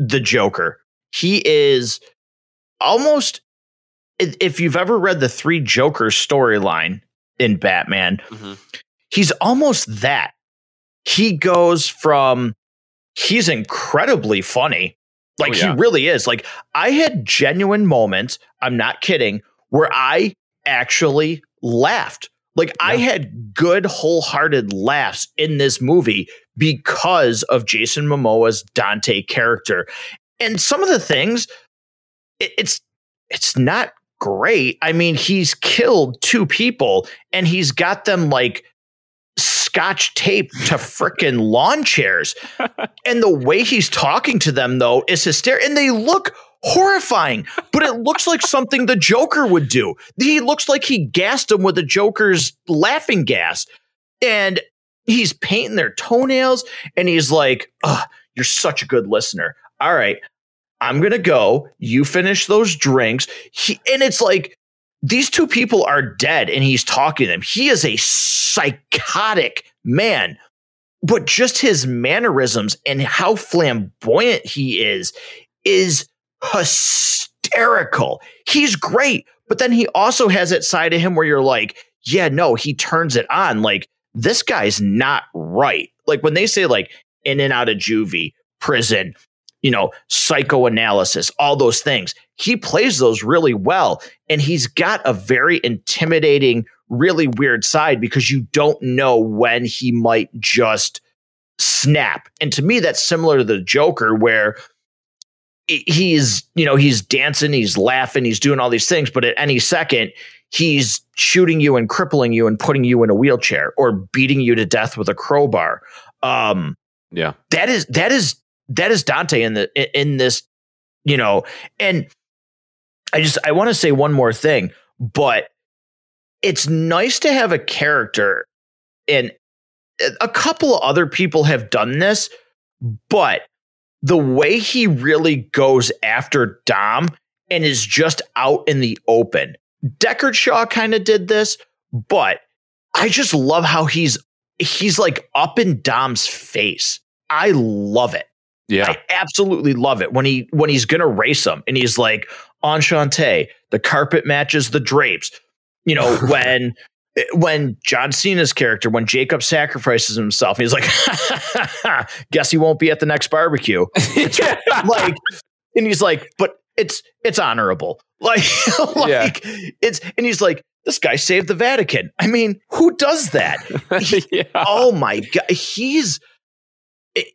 the Joker. He is almost if you've ever read the three Jokers storyline in Batman, mm-hmm. he's almost that. He goes from he's incredibly funny. Like oh, yeah. he really is. Like I had genuine moments, I'm not kidding, where I actually laughed. Like yeah. I had good wholehearted laughs in this movie because of Jason Momoa's Dante character. And some of the things it, it's it's not great. I mean, he's killed two people and he's got them like scotch tape to freaking lawn chairs. and the way he's talking to them, though, is hysterical. And they look horrifying, but it looks like something the Joker would do. He looks like he gassed them with the Joker's laughing gas. And he's painting their toenails and he's like, You're such a good listener. All right, I'm gonna go. You finish those drinks. He, and it's like these two people are dead, and he's talking to them. He is a psychotic man, but just his mannerisms and how flamboyant he is is hysterical. He's great, but then he also has that side of him where you're like, yeah, no, he turns it on. Like this guy's not right. Like when they say like in and out of juvie, prison, you know, psychoanalysis, all those things. He plays those really well. And he's got a very intimidating, really weird side because you don't know when he might just snap. And to me, that's similar to the Joker, where he's, you know, he's dancing, he's laughing, he's doing all these things, but at any second, he's shooting you and crippling you and putting you in a wheelchair or beating you to death with a crowbar. Um, yeah, that is that is that is Dante in the in this, you know, and I just I want to say one more thing, but it's nice to have a character and a couple of other people have done this, but the way he really goes after Dom and is just out in the open. Deckard Shaw kind of did this, but I just love how he's he's like up in Dom's face. I love it. Yeah. I absolutely love it when he when he's gonna race them and he's like, Enchante, the carpet matches the drapes. You know, when Eh, when John Cena's character, when Jakob sacrifices himself, he's like, guess he won't be at the next barbecue. like, and he's like, but it's it's honorable. Like, like yeah. it's and he's like, this guy saved the Vatican. I mean, who does that? He, yeah. Oh my god, he's it,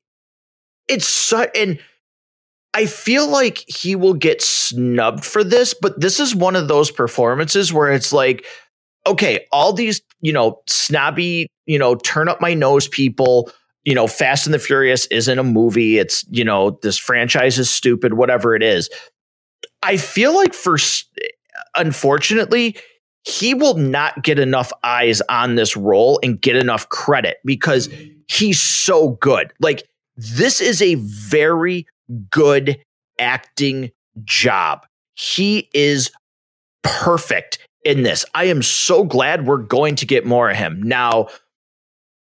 it's so and I feel like he will get snubbed for this, but this is one of those performances where it's like, okay, all these, you know, snobby, you know, turn up my nose people, you know, Fast and the Furious isn't a movie. It's, you know, this franchise is stupid, whatever it is. I feel like for unfortunately, he will not get enough eyes on this role and get enough credit because he's so good. Like this is a very good acting job. He is perfect in this. I am so glad we're going to get more of him. Now,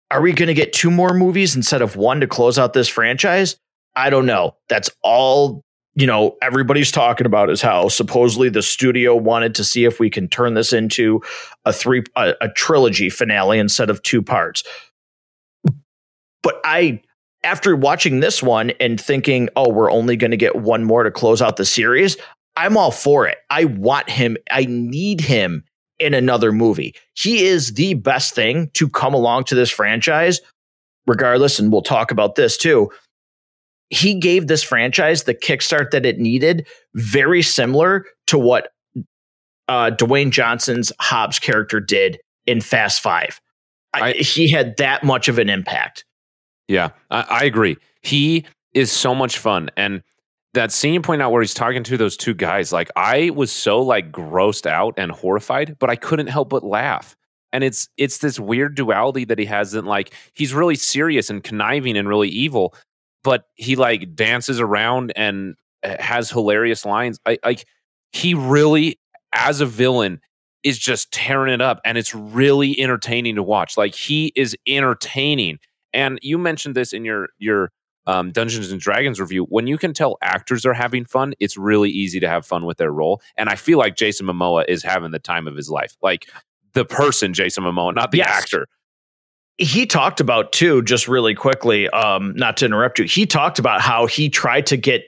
are we going to get two more movies instead of one to close out this franchise? I don't know. That's all you know, everybody's talking about is how supposedly the studio wanted to see if we can turn this into a three a, a trilogy finale instead of two parts. But I after watching this one and thinking, oh, we're only going to get one more to close out the series, I'm all for it. I want him, I need him in another movie. He is the best thing to come along to this franchise, regardless. And we'll talk about this too he gave this franchise the kickstart that it needed, very similar to what uh, Dwayne Johnson's Hobbs character did in Fast Five. I, he had that much of an impact. Yeah, I, I, agree. He is so much fun, and that scene point out where he's talking to those two guys, like I was so like grossed out and horrified, but I couldn't help but laugh. And it's it's this weird duality that he has that like he's really serious and conniving and really evil, but he like dances around and uh, has hilarious lines. I like he really as a villain is just tearing it up and it's really entertaining to watch. Like he is entertaining. And you mentioned this in your your um, Dungeons and Dragons review. When you can tell actors are having fun, it's really easy to have fun with their role. And I feel like Jason Momoa is having the time of his life. Like the person Jason Momoa, not the yes. actor he talked about too, just really quickly, um, not to interrupt you. He talked about how he tried to get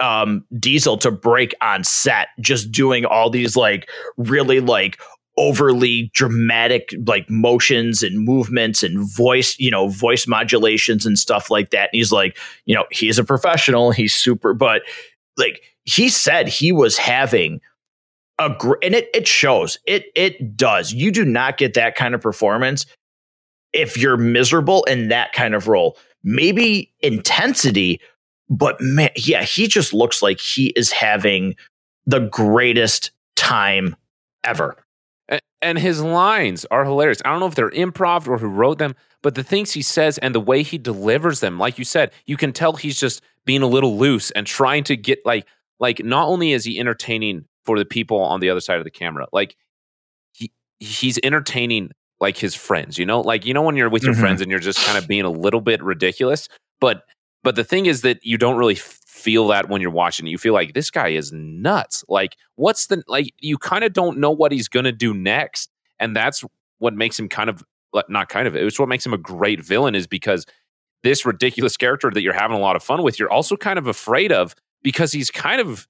um, Diesel to break on set, just doing all these like really like overly dramatic like motions and movements and voice, you know, voice modulations and stuff like that. And he's like, you know, he's a professional, he's super, but like he said he was having a great and it it shows. It it does. You do not get that kind of performance if you're miserable in that kind of role. Maybe intensity, but man, yeah, he just looks like he is having the greatest time ever. And his lines are hilarious. I don't know if they're improv or who wrote them, but the things he says and the way he delivers them, like you said, you can tell he's just being a little loose and trying to get like like not only is he entertaining for the people on the other side of the camera, like he he's entertaining like his friends, you know? Like you know when you're with your mm-hmm. friends and you're just kind of being a little bit ridiculous, but but the thing is that you don't really feel that when you're watching You feel like this guy is nuts. Like what's the like you kind of don't know what he's to do next and that's what makes him kind of not kind of it's what makes him a great villain is because this ridiculous character that you're having a lot of fun with you're also kind of afraid of because he's kind of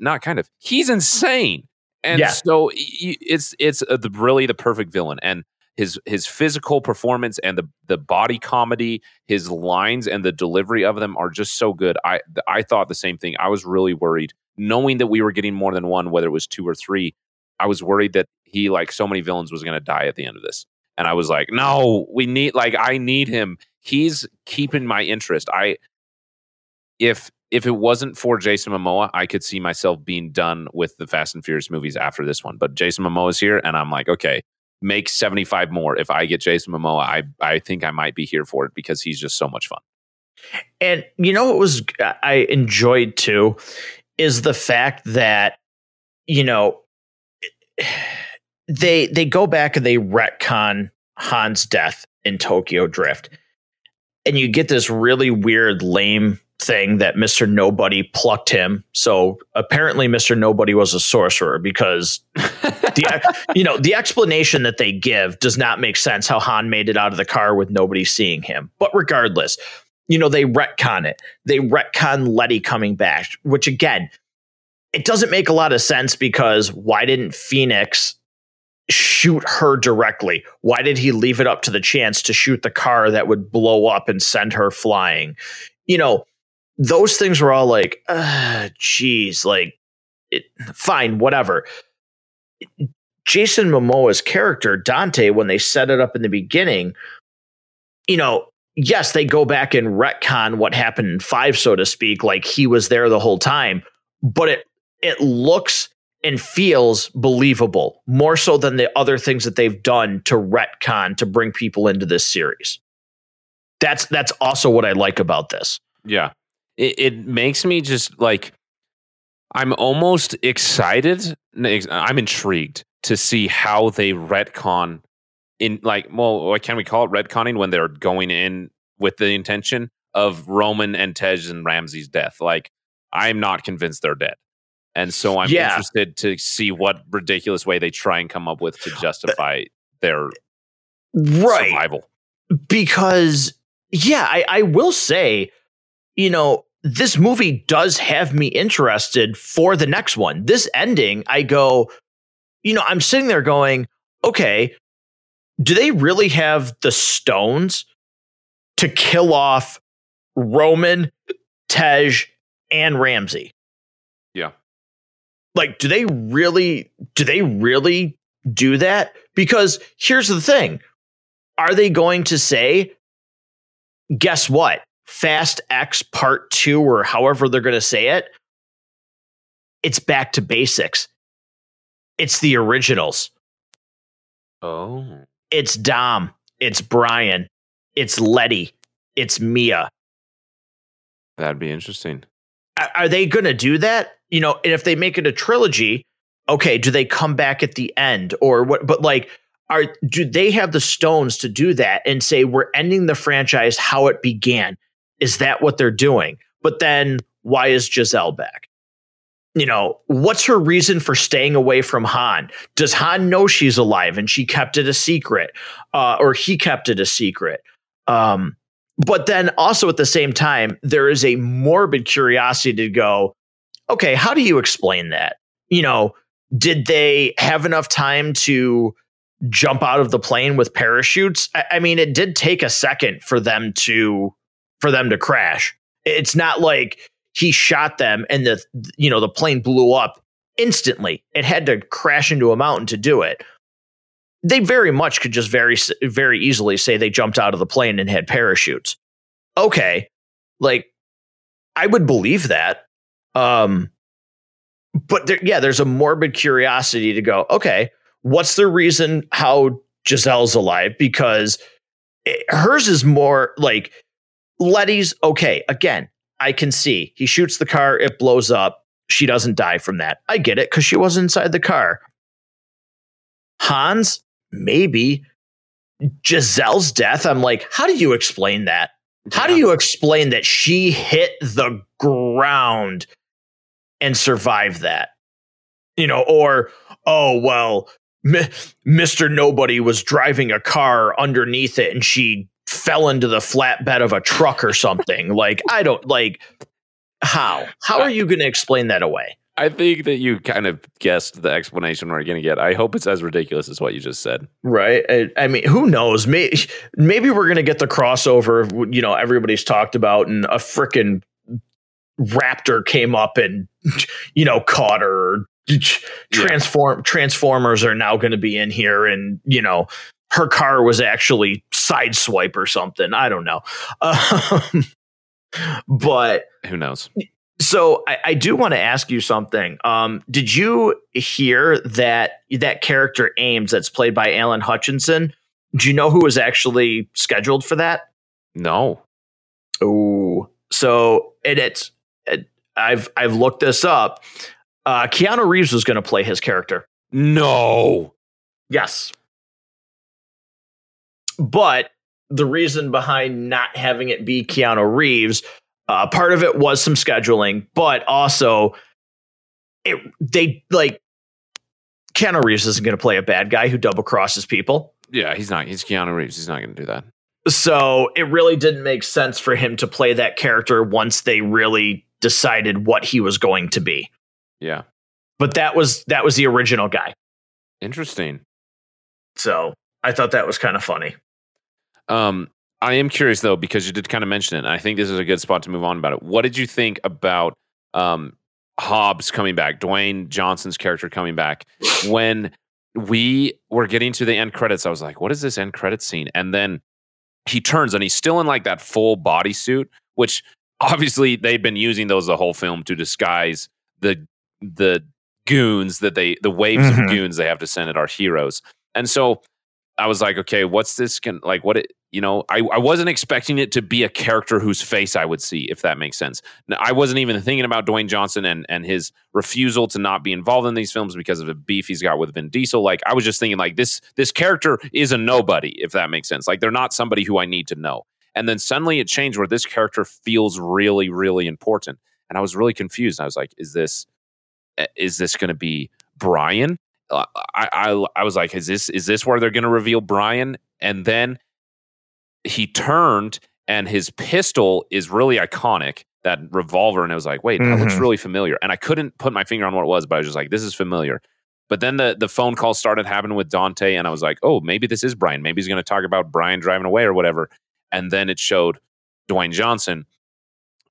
not kind of he's insane and yeah. so it's it's uh, the, really the perfect villain and his his physical performance and the the body comedy his lines and the delivery of them are just so good. I i thought the same thing. I was really worried. Knowing that we were getting more than one whether it was two or three i was worried that he like so many villains was going to die at the end of this. And i was like no we need like i need him. He's keeping my interest. I if if it wasn't for Jason Momoa, I could see myself being done with the Fast and Furious movies after this one. But Jason Momoa is here, and I'm like, okay, make 75 more. If I get Jason Momoa, I I think I might be here for it because he's just so much fun. And you know what was uh, I enjoyed too is the fact that you know they they go back and they retcon Han's death in Tokyo Drift. and you get this really weird, lame thing that Mr. Nobody plucked him. So apparently Mr. Nobody was a sorcerer because the you know, the explanation that they give does not make sense how Han made it out of the car with nobody seeing him. But regardless, you know, they retcon it. They retcon Letty coming back, which again, it doesn't make a lot of sense because why didn't Fenix shoot her directly? Why did he leave it up to the chance to shoot the car that would blow up and send her flying? You know, those things were all like, uh, geez, like, it, fine, whatever. Jason Momoa's character, Dante, when they set it up in the beginning, you know, yes, they go back and retcon what happened in five, so to speak, like he was there the whole time, but it it looks and feels believable more so than the other things that they've done to retcon to bring people into this series. That's that's also what I like about this. Yeah. It, it makes me just like I'm almost excited. I'm intrigued to see how they retcon in like well, what can we call it retconning when they're going in with the intention of Roman and Tej and Ramsey's death. Like I'm not convinced they're dead. And so I'm yeah. interested to see what ridiculous way they try and come up with to uh, uh, justify their right. survival. Because, yeah, I, I will say, you know, this movie does have me interested for the next one. This ending, I go, you know, I'm sitting there going, okay, do they really have the stones to kill off Roman, Tej, and Ramsey? Yeah. Like do they really do they really do that because here's the thing are they going to say guess what fast x part 2 or however they're going to say it it's back to basics. It's the originals. Oh. It's dom it's brian it's letty it's mia. That'd be interesting. Are they going to do that? You know, and if they make it a trilogy, okay, do they come back at the end or what? But like, are do they have the stones to do that and say we're ending the franchise how it began? Is that what they're doing? But then why is Giselle back? You know, what's her reason for staying away from Han? Does Han know she's alive and she kept it a secret, uh, or he kept it a secret? Um, but then also at the same time, there is a morbid curiosity to go, okay, how do you explain that? You know, did they have enough time to jump out of the plane with parachutes? I, I mean, it did take a second for them to for them to crash. It's not like he shot them and the you know the plane blew up instantly. It had to crash into a mountain to do it. They very much could just very very easily say they jumped out of the plane and had parachutes. Okay, like I would believe that. Um, but there, yeah, there's a morbid curiosity to go, okay, what's the reason how Giselle's alive? Because it, hers is more like Letty's okay. Again, I can see he shoots the car, it blows up. She doesn't die from that. I get it because she wasn't inside the car. Hans, maybe. Giselle's death, I'm like, how do you explain that? How do you explain that she hit the ground and survive that. You know, or, oh, well, M- Mr. Nobody was driving a car underneath it and she fell into the flatbed of a truck or something. like, I don't like how? How are you going to explain that away? I think that you kind of guessed the explanation we're going to get. I hope it's as ridiculous as what you just said. Right. I, I mean, who knows? Maybe, maybe we're going to get the crossover, you know, everybody's talked about and a freaking raptor came up and you know caught her transform yeah. transformers are now going to be in here and you know her car was actually sideswipe or something i don't know um, but who knows so I, I do want to ask you something. Um, did you hear that that character Ames that's played by Alan Hutchinson? Do you know who was actually scheduled for that? No. Oh, so and it's I've I've looked this up. Uh, Keanu Reeves was going to play his character. No. Yes. But the reason behind not having it be Keanu Reeves. Uh, part of it was some scheduling, but also it they like Keanu Reeves isn't going to play a bad guy who double crosses people. Yeah, he's not. He's Keanu Reeves. He's not going to do that. So it really didn't make sense for him to play that character once they really decided what he was going to be. Yeah. But that was that was the original guy. Interesting. So I thought that was kind of funny. Um, I am curious though because you did kind of mention it. And I think this is a good spot to move on about it. What did you think about um, Hobbs coming back, Dwayne Johnson's character coming back? When we were getting to the end credits, I was like, "What is this end credits scene?" And then he turns and he's still in like that full bodysuit, which obviously they've been using those the whole film to disguise the the goons that they the waves mm-hmm. of goons they have to send at our heroes. And so I was like, okay, what's this can like what it you know, I, I wasn't expecting it to be a character whose face I would see, if that makes sense. Now, I wasn't even thinking about Dwayne Johnson and and his refusal to not be involved in these films because of the beef he's got with Vin Diesel. Like I was just thinking like this this character is a nobody, if that makes sense. Like they're not somebody who I need to know. And then suddenly it changed where this character feels really, really important. And I was really confused. I was like, is this eh, is this to be Brian? I, I I was like, is this is this where they're going to reveal Brian? And then he turned, and his pistol is really iconic. That revolver, and I was like, wait, mm-hmm. that looks mm-hmm. really familiar. And I couldn't put my finger on what it was, but I was just like, this is familiar. But then the the phone call started happening with Dante, and I was like, oh, maybe this is Brian. Maybe he's going to talk about Brian driving away or whatever. And then it showed Dwayne Johnson.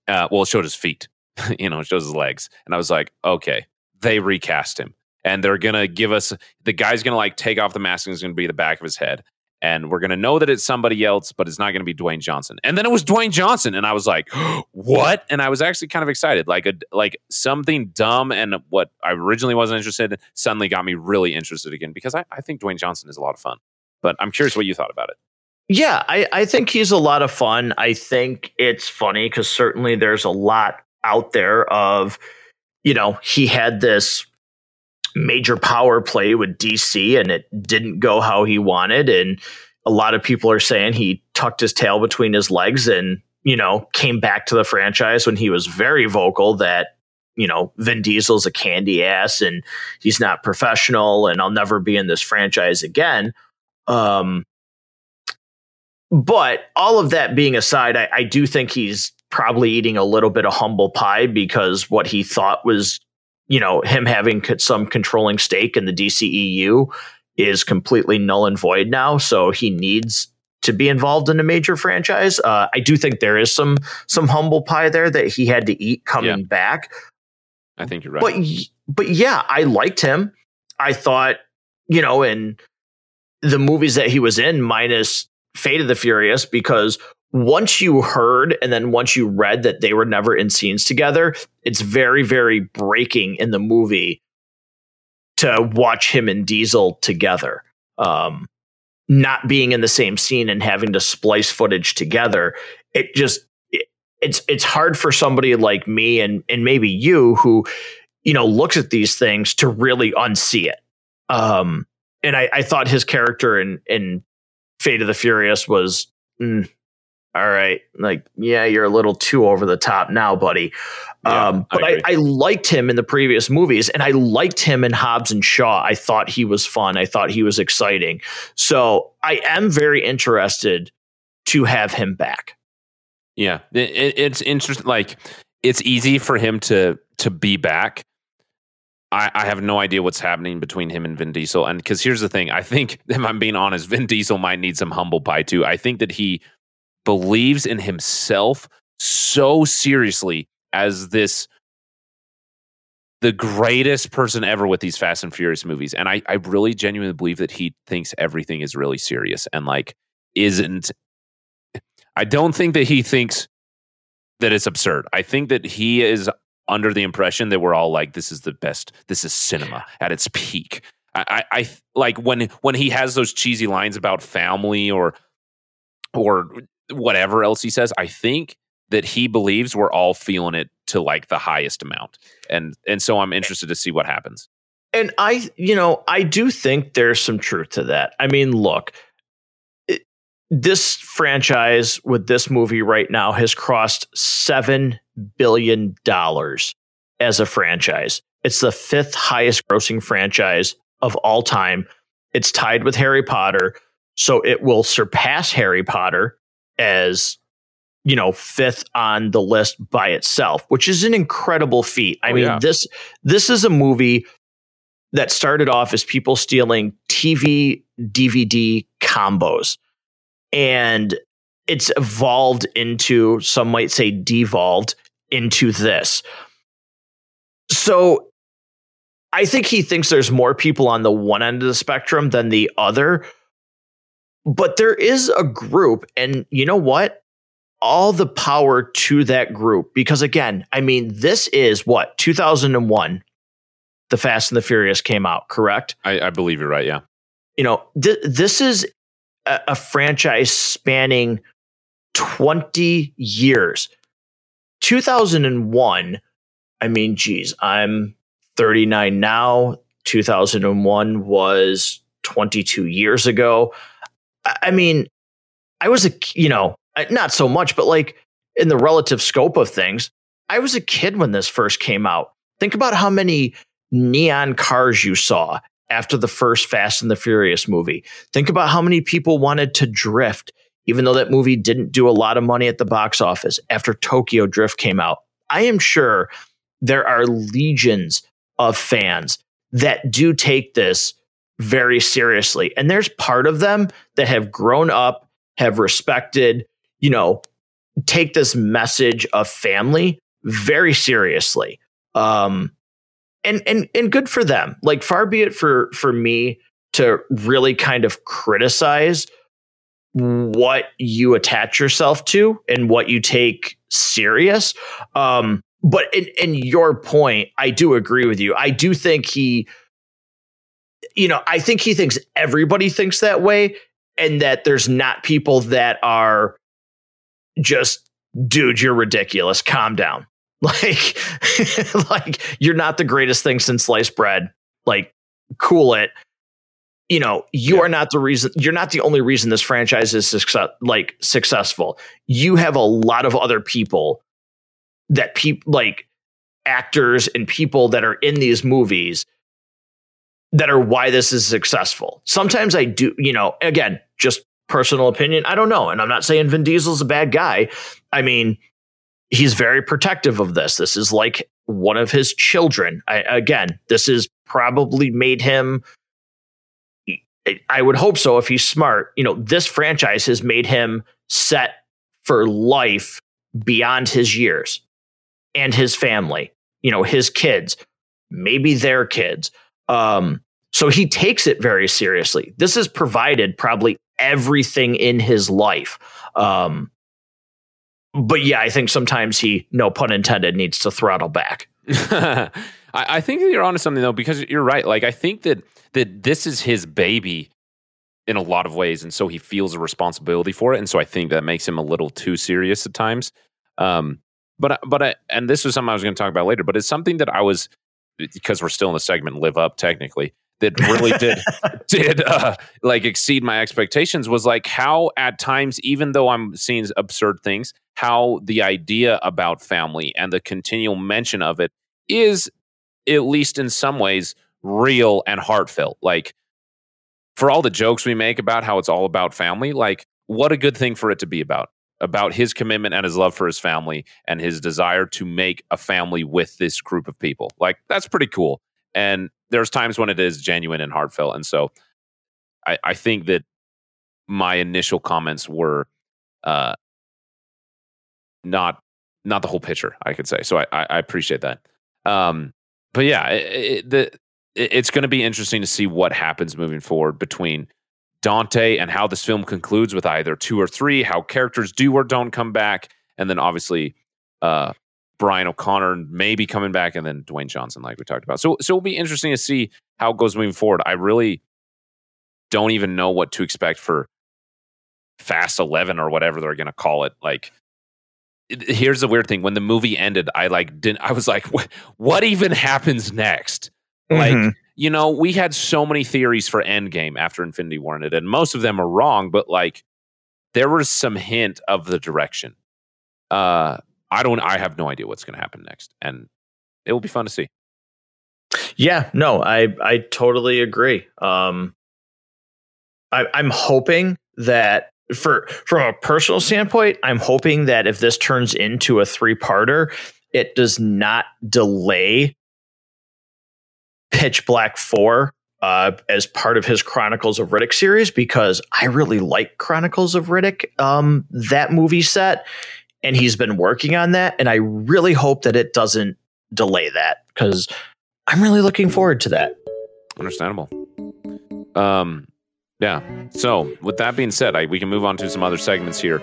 Uh, well, it showed his feet. you know, it shows his legs, and I was like, okay, they recast him and they're gonna give us the guy's gonna like take off the mask and it's gonna be the back of his head. And we're gonna know that it's somebody else but it's not gonna be dwayne johnson. And then it was dwayne johnson and i was like what? And i was actually kind of excited. Like a like something dumb and what i originally wasn't interested in suddenly got me really interested again because i, I think dwayne johnson is a lot of fun. But i'm curious what you thought about it. Yeah I, I think he's a lot of fun. I think it's funny because certainly there's a lot out there of you know he had this major power play with DC and it didn't go how he wanted. And a lot of people are saying he tucked his tail between his legs and, you know, came back to the franchise when he was very vocal that, you know, Vin Diesel's a candy ass and he's not professional and I'll never be in this franchise again. Um, but all of that being aside, I, I do think he's probably eating a little bit of humble pie because what he thought was you know, him having some controlling stake in the DCEU is completely null and void now. So he needs to be involved in a major franchise. Uh, I do think there is some some humble pie there that he had to eat coming yeah. back. I think you're right. But but yeah, I liked him. I thought, you know, in the movies that he was in, minus Fate of the Furious, because once you heard and then once you read that they were never in scenes together, it's very, very breaking in the movie to watch him and Diesel together. Um, not being in the same scene and having to splice footage together, it just it, it's it's hard for somebody like me and and maybe you who you know looks at these things to really unsee it. Um, and I, I thought his character in in Fate of the Furious was mm, all right, like, yeah, you're a little too over the top now, buddy. Yeah, um, but I, I, I, liked him in the previous movies, and I liked him in Hobbs and Shaw. I thought he was fun. I thought he was exciting. So I am very interested to have him back. Yeah, it, it's interesting. Like, it's easy for him to to be back. I, I have no idea what's happening between him and Vin Diesel. And because here's the thing, I think if I'm being honest, Vin Diesel might need some humble pie too. I think that he believes in himself so seriously as this the greatest person ever with these Fast and Furious movies. And I, I really genuinely believe that he thinks everything is really serious and like isn't I don't think that he thinks that it's absurd. I think that he is under the impression that we're all like, this is the best, this is cinema at its peak. I, I, I like when when he has those cheesy lines about family or or whatever else he says, I think that he believes we're all feeling it to like the highest amount. And and so I'm interested to see what happens. And I, you know, I do think there's some truth to that. I mean, look, it, this franchise with this movie right now has crossed seven billion dollars as a franchise. It's the fifth highest grossing franchise of all time. It's tied with Harry Potter, so it will surpass Harry Potter as you know fifth on the list by itself, which is an incredible feat. I Oh, mean yeah. this this is a movie that started off as people stealing TV DVD combos and it's evolved into some might say devolved into this. So I think he thinks there's more people on the one end of the spectrum than the other. But there is a group, and you know what? All the power to that group. Because again, I mean, this is what, 2001, The Fast and the Furious came out, correct? I, I believe you're right. Yeah. you know, th- this is a, a franchise spanning 20 years. 2001, I mean, geez, I'm 39 now. 2001 was 22 years ago. I, mean, I was a, you know, not so much, but like in the relative scope of things, I was a kid when this first came out. Think about how many neon cars you saw after the first Fast and the Furious movie. Think about how many people wanted to drift, even though that movie didn't do a lot of money at the box office after Tokyo Drift came out. I am sure there are legions of fans that do take this very seriously. And there's part of them that have grown up, have respected, you know, take this message of family very seriously. Um, and and and good for them. Like far be it for for me to really kind of criticize what you attach yourself to and what you take serious. Um, but in, in your point, I do agree with you. I do think he, you know, I think he thinks everybody thinks that way, and that there's not people that are just, dude, you're ridiculous. Calm down. Like, like you're not the greatest thing since sliced bread. Like, cool it. You know, you Yeah. are not the reason. You're not the only reason this franchise is success, like successful. You have a lot of other people that people like actors and people that are in these movies that are why this is successful. Sometimes I do, you know, again, just personal opinion. I don't know. And I'm not saying Vin Diesel's a bad guy. I mean, he's very protective of this. This is like one of his children. I, again, this is probably made him. I would hope so if he's smart. You know, this franchise has made him set for life beyond his years and his family, you know, his kids, maybe their kids. Um, so he takes it very seriously. This has provided probably everything in his life. Um, but yeah, I think sometimes he, no pun intended, needs to throttle back. I, I think you're onto something though, because you're right. Like I think that that this is his baby in a lot of ways, and so he feels a responsibility for it, and so I think that makes him a little too serious at times. Um, but but I, and this was something I was going to talk about later. But it's something that I was because we're still in the segment live up technically that really did did uh, like exceed my expectations was like how at times even though i'm seeing absurd things how the idea about family and the continual mention of it is at least in some ways real and heartfelt. Like for all the jokes we make about how it's all about family like what a good thing for it to be about about his commitment and his love for his family and his desire to make a family with this group of people. Like that's pretty cool. And there's times when it is genuine and heartfelt. And so i, I think that my initial comments were uh not not the whole picture i could say. So i i, appreciate that. Um but yeah it, it, the it- it's going to be interesting to see what happens moving forward between dante and how this film concludes with either two or three how characters do or don't come back and then obviously uh Brian O'Conner maybe coming back, and then Dwayne Johnson, like we talked about. So, so it'll be interesting to see how it goes moving forward. I really don't even know what to expect for Fast Eleven or whatever they're going to call it. Like, here's the weird thing: when the movie ended, I like didn't. I was like, what, what even happens next? Like, Mhm. You know, we had so many theories for Endgame after Infinity War ended, and most of them are wrong. But like, there was some hint of the direction. Uh, I don't. I have no idea what's going to happen next, and it will be fun to see. Yeah, no, I I totally agree. Um, I, I'm hoping that for from a personal standpoint, I'm hoping that if this turns into a three parter, it does not delay Pitch Black Four uh, as part of his Chronicles of Riddick series because I really like Chronicles of Riddick, um, that movie set, and he's been working on that, and I really hope that it doesn't delay that because I'm really looking forward to that. Understandable. Um, yeah. So, with that being said, I, we can move on to some other segments here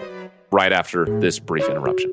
right after this brief interruption.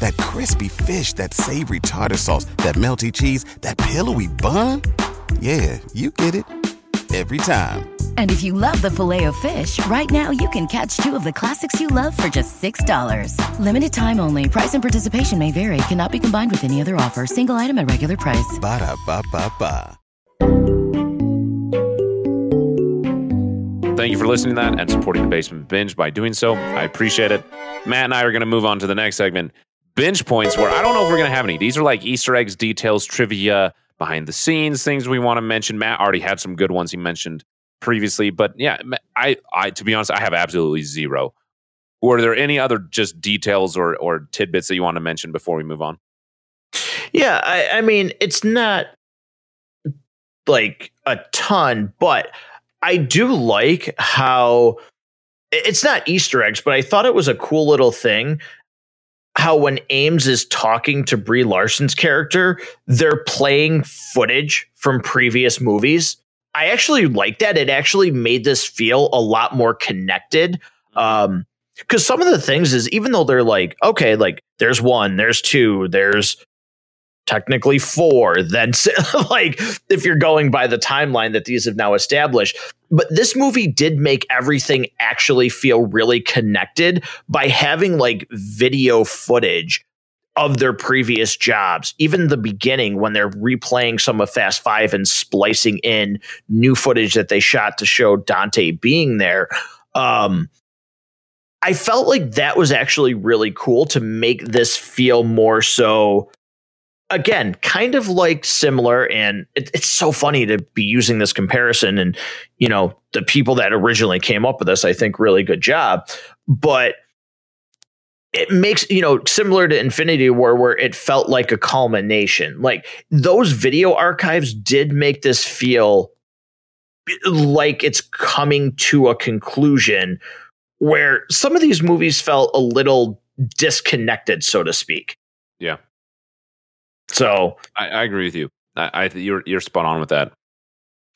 That crispy fish, that savory tartar sauce, that melty cheese, that pillowy bun. Yeah, you get it. Every time. And if you love the filet of fish, right now you can catch two of the classics you love for just $6. Limited time only. Price and participation may vary. Cannot be combined with any other offer. Single item at regular price. Ba da ba ba ba. Thank you for listening to that and supporting the Basement Binge by doing so. I appreciate it. Matt and I are going to move on to the next segment binge points where I don't know if we're going to have any. These are like Easter eggs, details, trivia, behind the scenes, things we want to mention. Matt already had some good ones he mentioned previously, but yeah, I, I, to be honest, I have absolutely zero. Were there any other just details or, or tidbits that you want to mention before we move on? Yeah, I, I mean, it's not like a ton, but I do like how it's not Easter eggs, but I thought it was a cool little thing how when Ames is talking to Brie Larson's character, they're playing footage from previous movies. I actually like that. It actually made this feel a lot more connected. Um, because some of the things is even though they're like, okay, like there's one, there's two, there's technically four, then like if you're going by the timeline that these have now established. But this movie did make everything actually feel really connected by having like video footage of their previous jobs. Even the beginning when they're replaying some of Fast Five and splicing in new footage that they shot to show Dante being there. Um, I felt like that was actually really cool to make this feel more so again, kind of like similar, and it, it's so funny to be using this comparison. And you know, the people that originally came up with this, I think, really good job. But it makes you know similar to Infinity War, where it felt like a culmination. Like those video archives did make this feel like it's coming to a conclusion where some of these movies felt a little disconnected, so to speak. Yeah. So I, I agree with you. I, I you're you're spot on with that.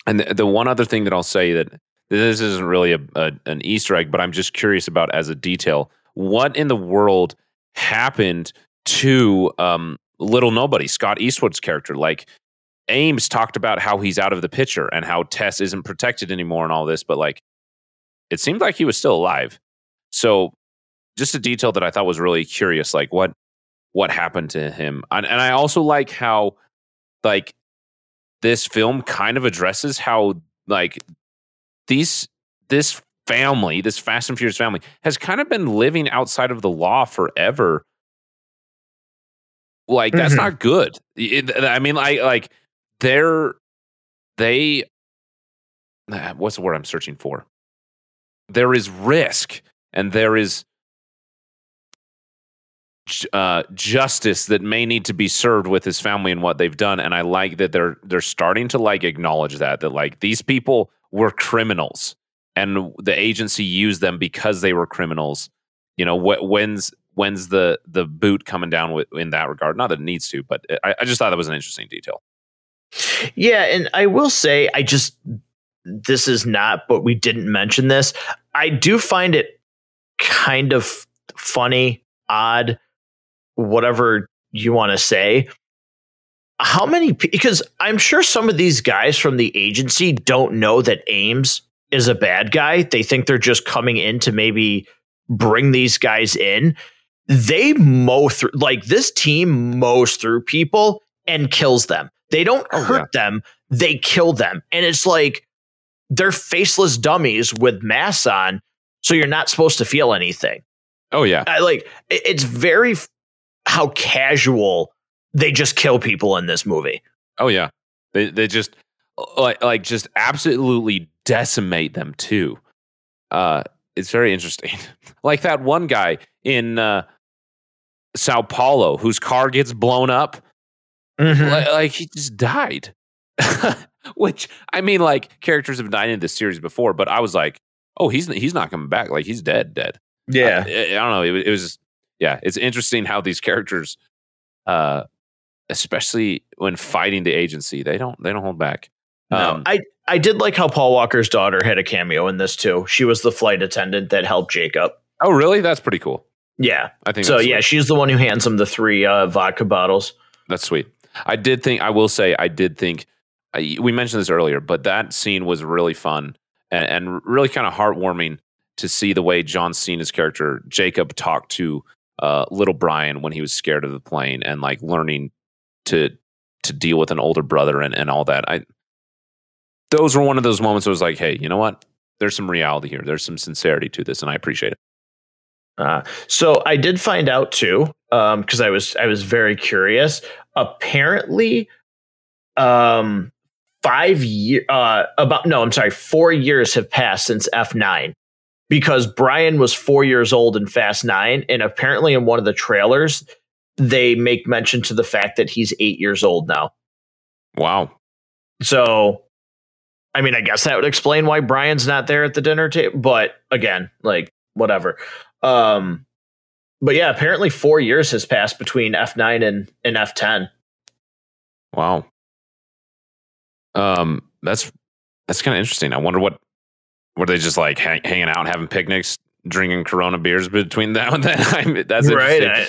And the, the, one other thing that I'll say that this isn't really a, a, an Easter egg, but I'm just curious about as a detail. What in the world happened to um, Little Nobody, Scott Eastwood's character? Like Ames talked about how he's out of the picture and how Tess isn't protected anymore and all this, but like it seemed like he was still alive. So just a detail that I thought was really curious. Like what what happened to him. And, and I also like how like this film kind of addresses how like these this family, this Fast and Furious family, has kind of been living outside of the law forever. Like that's mm-hmm. not good. It, I mean, like like they're they what's the word I'm searching for? There is risk and there is uh, justice that may need to be served with his family and what they've done. And I like that they're they're starting to like acknowledge that that like these people were criminals and the agency used them because they were criminals. You know, wh- when's when's the the boot coming down with, in that regard? Not that it needs to, but I, I just thought that was an interesting detail. Yeah, and I will say, I just this is not, but we didn't mention this. I do find it kind of funny, odd, whatever you want to say. How many? Because I'm sure some of these guys from the agency don't know that Ames is a bad guy. They think they're just coming in to maybe bring these guys in. They mow through, like this team mows through people and kills them. They don't oh, hurt yeah. them, they kill them. And it's like they're faceless dummies with masks on, so you're not supposed to feel anything. Oh, yeah. I, like it's very how casual they just kill people in this movie. Oh, yeah. They, they just like, like just absolutely decimate them too. Uh, it's very interesting. like that one guy in uh, Sao Paulo whose car gets blown up. Mm-hmm. Like, like, he just died. Which I mean, like characters have died in this series before, but I was like, oh, he's he's not coming back. Like he's dead, dead. Yeah, I, I don't know. It, it was yeah, it's interesting how these characters, uh, especially when fighting the agency, they don't they don't hold back. Um, no, I I did like how Paul Walker's daughter had a cameo in this too. She was the flight attendant that helped Jakob. Oh, really? That's pretty cool. Yeah, I think so. Yeah, she's the one who hands him the three uh, vodka bottles. That's sweet. I did think. I will say, I did think. I, we mentioned this earlier, but that scene was really fun and, and really kind of heartwarming to see the way John Cena's character Jakob talked to uh, little Brian when he was scared of the plane and like learning to to deal with an older brother and, and all that. I those were one of those moments I was like, hey, you know what? There's some reality here. There's some sincerity to this, and I appreciate it. Uh, so I did find out too, because um, I was I was very curious. Apparently, um, five year uh, about no, I'm sorry, four years have passed since F nine, because Brian was four years old in Fast Nine, and apparently in one of the trailers they make mention to the fact that he's eight years old now. Wow. So I mean, I guess that would explain why Brian's not there at the dinner table. But again, like whatever. Um, but yeah, apparently four years has passed between F9 and, and F10. Wow. Um, that's that's kind of interesting. I wonder what were they just like hang, hanging out, and having picnics, drinking Corona beers between now and then. I mean, that's right.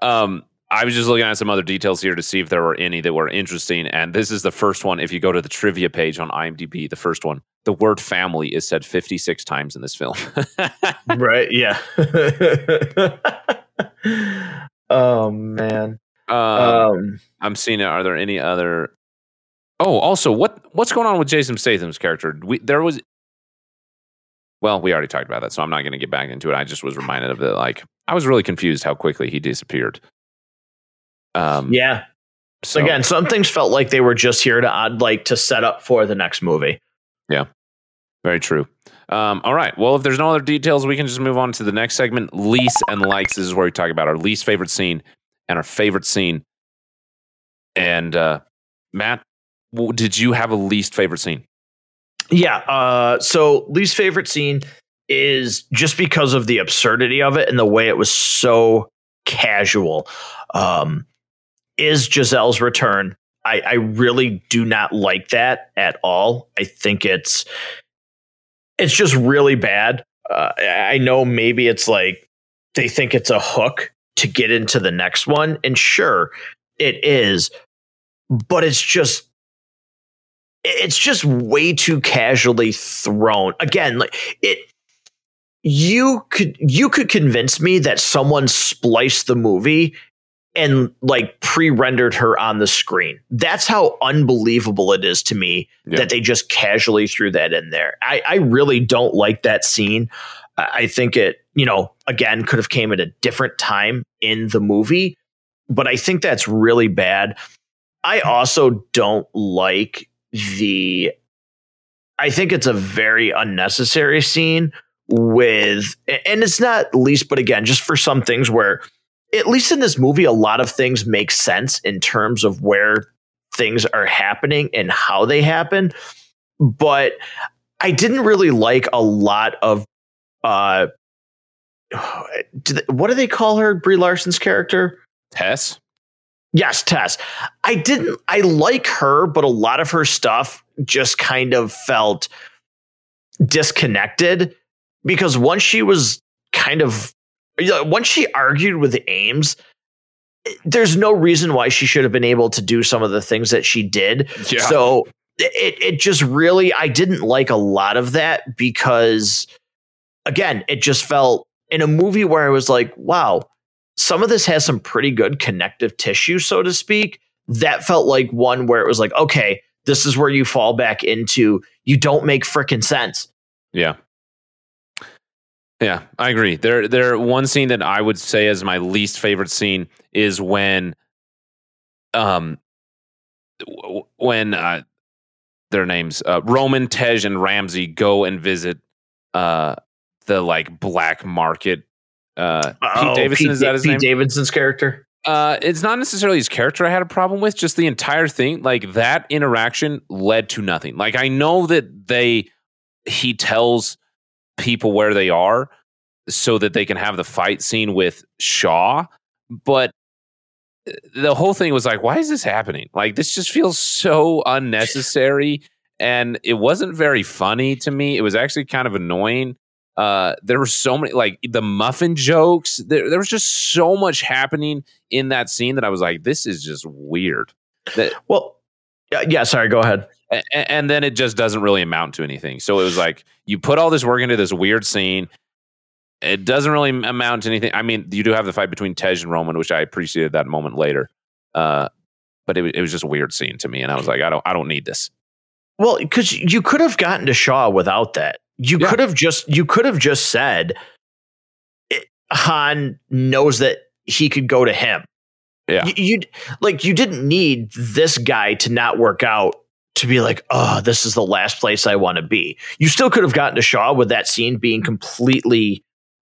um, I was just looking at some other details here to see if there were any that were interesting. And this is the first one. If you go to the trivia page on IMDb, the first one, the word family is said 56 times in this film. right. Yeah. oh, man. Um, um, I'm seeing it. Are there any other? Oh, also, what what's going on with Jason Statham's character? We, there was. Well, we already talked about that, so I'm not going to get back into it. I just was reminded of it. Like, I was really confused how quickly he disappeared. Um, yeah. So again, some things felt like they were just here to add, like to set up for the next movie. Yeah, very true. Um, all right. Well, if there's no other details, we can just move on to the next segment. Least and likes. This is where we talk about our least favorite scene and our favorite scene. And uh, Matt, did you have a least favorite scene? Yeah. Uh, so least favorite scene is just because of the absurdity of it and the way it was so casual. Um, is Giselle's return. I, I really do not like that at all. I think it's it's just really bad. Uh, I know maybe it's like they think it's a hook to get into the next one, and sure, it is, but it's just it's just way too casually thrown. Again, like it you could you could convince me that someone spliced the movie and like pre-rendered her on the screen. That's how unbelievable it is to me yeah. that they just casually threw that in there. I, I really don't like that scene. I think it, you know, again, could have came at a different time in the movie, but I think that's really bad. I also don't like the I think it's a very unnecessary scene with and it's not least but again just for some things where at least in this movie, a lot of things make sense in terms of where things are happening and how they happen. But I didn't really like a lot of uh they, what do they call her? Brie Larson's character? Tess. Yes, Tess. I didn't I like her, but a lot of her stuff just kind of felt disconnected because once she was kind of once she argued with Ames, there's no reason why she should have been able to do some of the things that she did. Yeah. So it it just really I didn't like a lot of that because again, it just felt in a movie where I was like, wow, some of this has some pretty good connective tissue, so to speak. That felt like one where it was like, okay, this is where you fall back into you don't make freaking sense. Yeah. Yeah, I agree. There, there. One scene that I would say is my least favorite scene is when, um, when uh, their names uh, Roman, Tej, and Ramsey go and visit uh the like black market. Uh, Oh, Pete Davidson is that his Pete name? Davidson's character. Uh, it's not necessarily his character I had a problem with, just the entire thing. Like that interaction led to nothing. Like I know that they he tells people where they are so that they can have the fight scene with Shaw, but uh, the whole thing was like, why is this happening? Like this just feels so unnecessary and it wasn't very funny to me. It was actually kind of annoying. Uh, there were so many like the muffin jokes. There, there was just so much happening in that scene that I was like, this is just weird. That, Well, yeah, sorry, go ahead. a- a- and then it just doesn't really amount to anything. So it was like you put all this work into this weird scene. It doesn't really amount to anything. I mean, you do have the fight between Tej and Roman, which I appreciated that moment later. Uh, but it, it was just a weird scene to me, and I was like, I don't, I don't need this. Well, because you could have gotten to Shaw without that. You Yeah. could have just you could have just said it, Han knows that he could go to him. Yeah. You, you like you didn't need this guy to not work out to be like, oh, this is the last place I want to be. You still could have gotten to Shaw with that scene being completely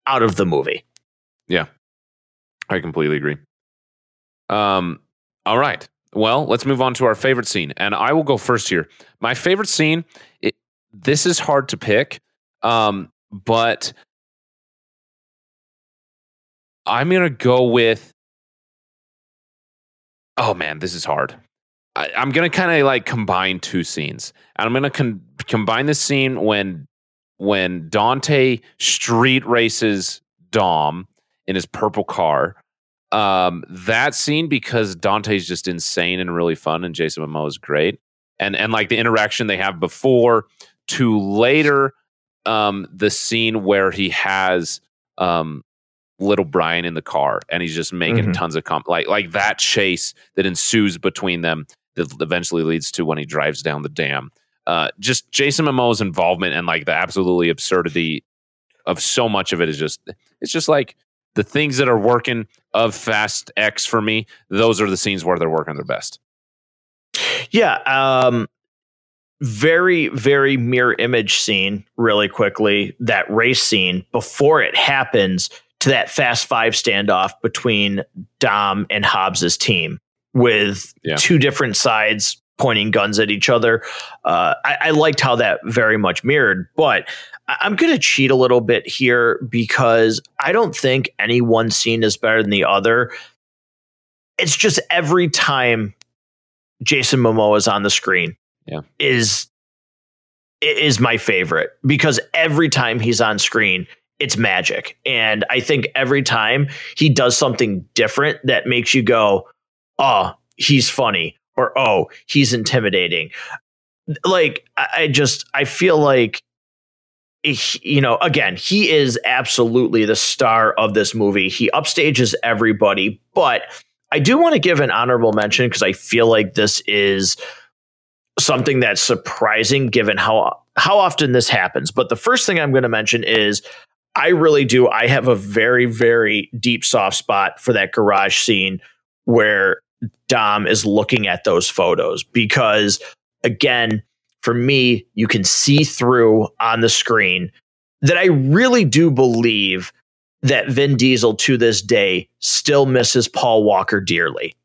out of the movie. Yeah. I completely agree. Um, all right. Well, let's move on to our favorite scene, and I will go first here. My favorite scene. It, this is hard to pick, um, but I'm gonna go with. Oh man, this is hard. I, I'm gonna kind of like combine two scenes, and I'm gonna con- combine the scene when when Dante street races Dom in his purple car. Um, that scene because Dante's just insane and really fun, and Jason Momoa is great, and and like the interaction they have before to later, um, the scene where he has um little Brian in the car and he's just making Mhm. tons of comp like like that chase that ensues between them that eventually leads to when he drives down the dam. Uh, just Jason Momoa's involvement and like the absolutely absurdity of so much of it is just it's just like the things that are working of Fast X for me. Those are the scenes where they're working their best. Yeah. Um, very, very mirror image scene, really quickly. That race scene before it happens to that Fast Five standoff between Dom and Hobbs's team with Yeah. two different sides pointing guns at each other. Uh, I, I liked how that very much mirrored, but I'm going to cheat a little bit here because I don't think any one scene is better than the other. It's just every time Jason Momoa is on the screen Yeah. is is my favorite because every time he's on screen it's magic. And I think every time he does something different that makes you go oh he's funny or oh he's intimidating. Like I, just I feel like you know again he is absolutely the star of this movie. He upstages everybody but I do want to give an honorable mention because I feel like this is something that's surprising given how how often this happens. But the first thing I'm going to mention is I really do. I have a very very deep soft spot for that garage scene where Dom is looking at those photos because again, for me, you can see through on the screen that I really do believe that Vin Diesel to this day still misses Paul Walker dearly.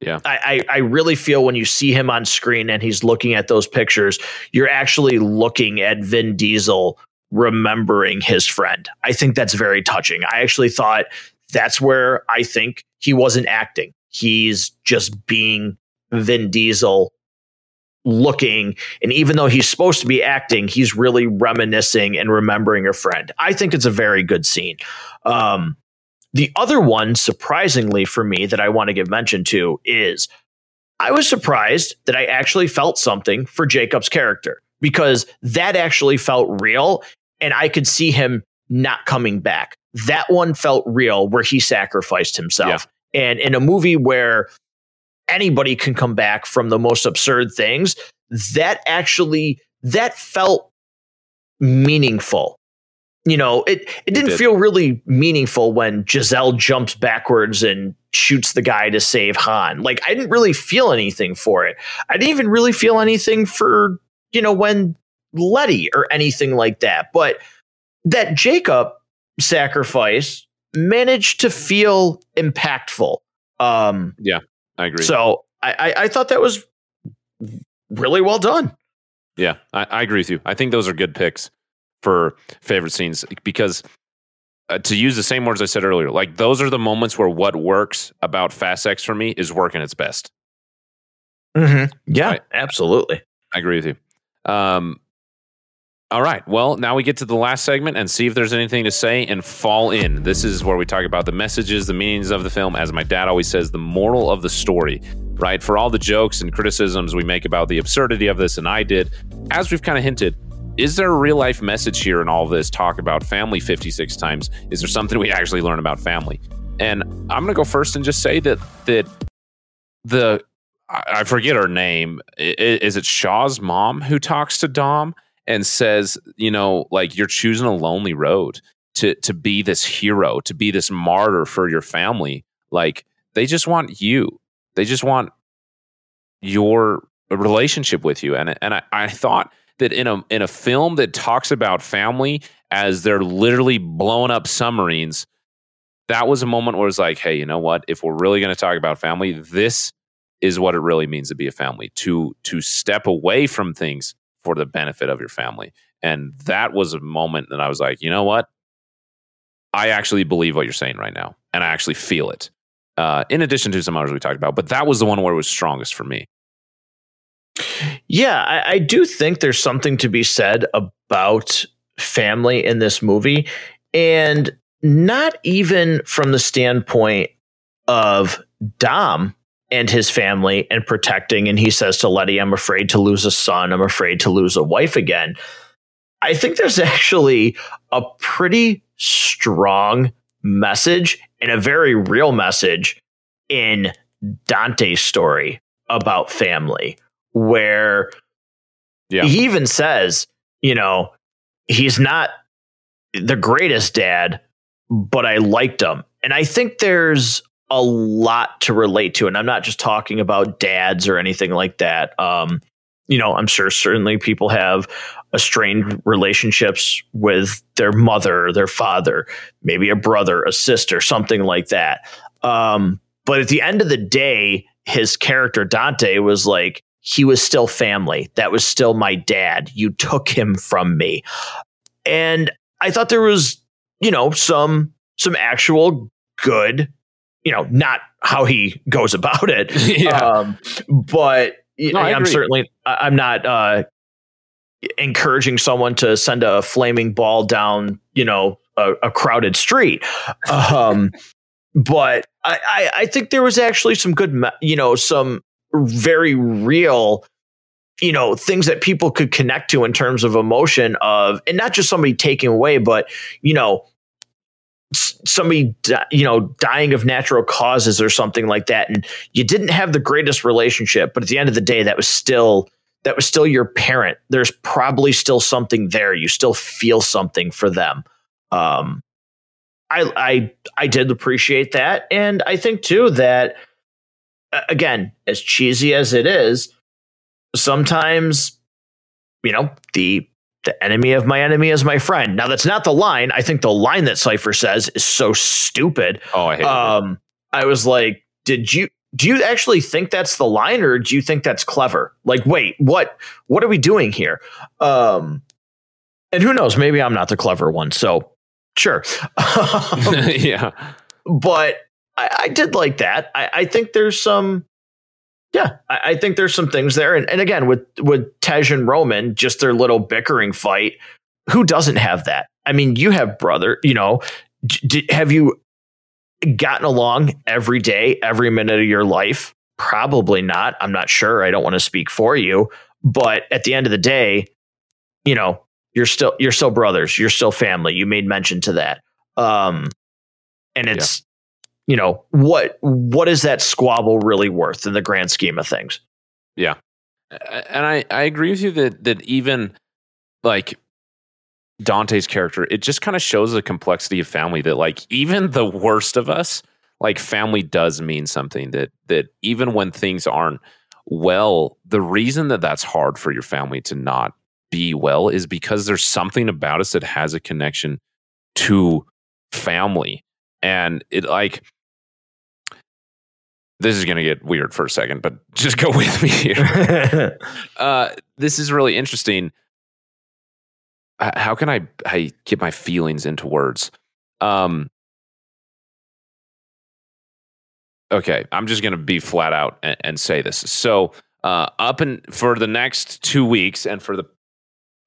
Yeah. I, I, I really feel when you see him on screen and he's looking at those pictures, you're actually looking at Vin Diesel remembering his friend. I think that's very touching. I actually thought that's where I think he wasn't acting. He's just being Vin Diesel looking and even though he's supposed to be acting he's really reminiscing and remembering a friend i think it's a very good scene um, the other one surprisingly for me that i want to give mention to is i was surprised that i actually felt something for jakob's character because that actually felt real and i could see him not coming back that one felt real where he sacrificed himself yeah. and in a movie where anybody can come back from the most absurd things that actually that felt meaningful you know it it didn't it did. feel really meaningful when Giselle jumps backwards and shoots the guy to save Han like I didn't really feel anything for it I didn't even really feel anything for you know when Letty or anything like that but that Jakob sacrifice managed to feel impactful um yeah I agree. So I, I, I thought that was really well done. Yeah, I, I, agree with you. I think those are good picks for favorite scenes because uh, to use the same words I said earlier, like those are the moments where what works about Fast X for me is working its best. Mm-hmm. Yeah, absolutely. I agree with you. Um, all right. Well, now we get to the last segment and see if there's anything to say and fall in. This is where we talk about the messages, the meanings of the film. As my dad always says, the moral of the story, right? For all the jokes and criticisms we make about the absurdity of this, and I did, as we've kind of hinted, is there a real life message here in all this talk about family 56 times? Is there something we actually learn about family? And I'm going to go first and just say that that the I forget her name. Is it Shaw's mom who talks to Dom? and says, you know, like you're choosing a lonely road to to be this hero, to be this martyr for your family. Like they just want you. They just want your relationship with you. And and I, I thought that in a in a film that talks about family as they're literally blowing up submarines, that was a moment where it's like, hey, you know what? If we're really going to talk about family, this is what it really means to be a family. To to step away from things for the benefit of your family. And that was a moment that I was like, you know what? I actually believe what you're saying right now, and I actually feel it. Uh, in addition to some others we talked about, but that was the one where it was strongest for me. Yeah, I, I do think there's something to be said about family in this movie, and not even from the standpoint of Dom and his family and protecting. And he says to Letty, I'm afraid to lose a son. I'm afraid to lose a wife again. I think there's actually a pretty strong message and a very real message in Dante's story about family, where yeah. he even says, you know, he's not the greatest dad, but I liked him. And I think there's a lot to relate to. And I'm not just talking about dads or anything like that. Um, you know, I'm sure certainly people have strained relationships with their mother, their father, maybe a brother, a sister, something like that. Um, but at the end of the day, his character Dante was like, he was still family. That was still my dad. You took him from me. And I thought there was, you know, some some actual good you know, not how he goes about it. yeah. Um, but no, I'm certainly, I'm not uh, encouraging someone to send a flaming ball down, you know, a, a crowded street. Um, but I, I, I, think there was actually some good, you know, some very real, you know, things that people could connect to in terms of emotion of, and not just somebody taking away, but, you know, somebody you know dying of natural causes or something like that. And you didn't have the greatest relationship but at the end of the day that was still that was still your parent. There's probably still something there. You still feel something for them. Um i i i did appreciate that. And i think too that again as cheesy as it is sometimes you know the the enemy of my enemy is my friend. Now that's not the line. I think the line that Cipher says is so stupid. Oh, I hate um, it. I was like, did you do you actually think that's the line or do you think that's clever? Like, wait, what what are we doing here? Um and who knows, maybe I'm not the clever one. So sure. um, yeah. But I, I, did like that. I, I think there's some Yeah, I, I think there's some things there, and, and again with with Tej and Roman, just their little bickering fight. Who doesn't have that? I mean, you have brother. You know, d- have you gotten along every day, every minute of your life? Probably not. I'm not sure. I don't want to speak for you, but at the end of the day, you know, you're still you're still brothers. You're still family. You made mention to that. Um, and it's you know what what is that squabble really worth in the grand scheme of things? Yeah. And i i agree with you that that even like dante's character it just kind of shows the complexity of family that like even the worst of us like family does mean something that that even when things aren't well the reason that that's hard for your family to not be well is because there's something about us that has a connection to family. And it like this is going to get weird for a second, but just go with me here. uh, this is really interesting. How can I, I get my feelings into words? Um, okay, I'm just going to be flat out and, and say this. So, uh, up and for the next two weeks, and for the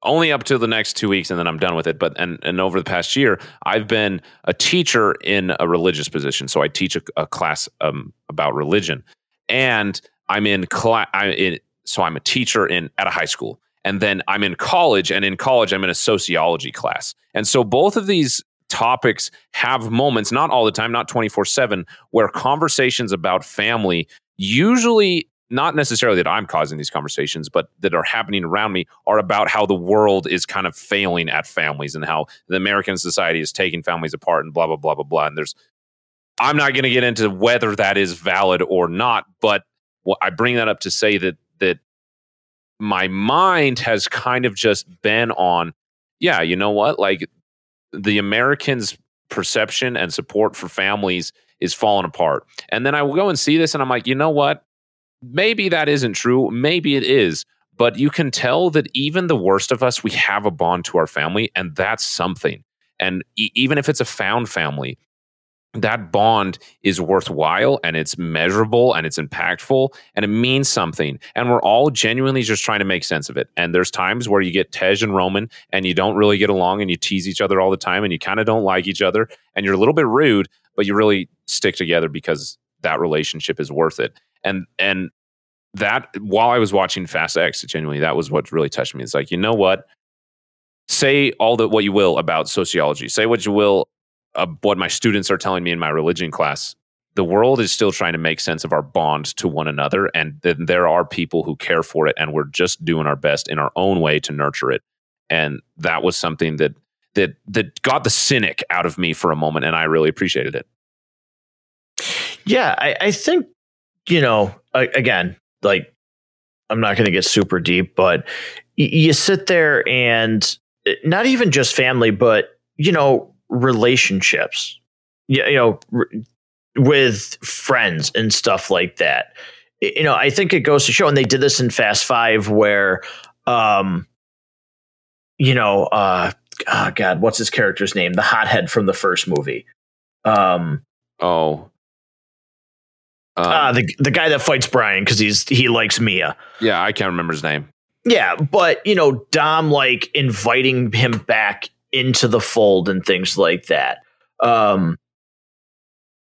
only up to the next two weeks and then I'm done with it. But and and over the past year, I've been a teacher in a religious position. So I teach a, a class um, about religion, and I'm in class. I'm in so I'm a teacher in at a high school, and then I'm in college, and in college I'm in a sociology class, and so both of these topics have moments, not all the time, not 24 seven, where conversations about family usually not necessarily that I'm causing these conversations, but that are happening around me are about how the world is kind of failing at families and how the American society is taking families apart and blah, blah, blah, blah, blah. And there's, I'm not going to get into whether that is valid or not, but I bring that up to say that, that my mind has kind of just been on, yeah, you know what? Like the Americans' perception and support for families is falling apart. And then I will go and see this and I'm like, you know what? Maybe that isn't true. Maybe it is. But you can tell that even the worst of us, we have a bond to our family, and that's something. And e- even if it's a found family, that bond is worthwhile and it's measurable and it's impactful and it means something. And we're all genuinely just trying to make sense of it. And there's times where you get Tej and Roman and you don't really get along and you tease each other all the time and you kind of don't like each other and you're a little bit rude, but you really stick together because that relationship is worth it and and that while I was watching Fast X, genuinely that was what really touched me. It's like you know what, say all that what you will about sociology, say what you will uh, what my students are telling me in my religion class. The world is still trying to make sense of our bond to one another, and th- there are people who care for it, and we're just doing our best in our own way to nurture it. And that was something that that that got the cynic out of me for a moment, and I really appreciated it. Yeah, I, I think you know, again, like I'm not going to get super deep, but you sit there and eh, not even just family, but you know, relationships. You, you know, with friends and stuff like that. You know, I think it goes to show, and they did this in Fast Five, where, um, you know, uh, oh God, what's his character's name? The hothead from the first movie. Um, oh, um, uh, the the guy that fights Brian because he's he likes Mia. Yeah, I can't remember his name. Yeah, but you know, Dom like inviting him back into the fold and things like that. Um,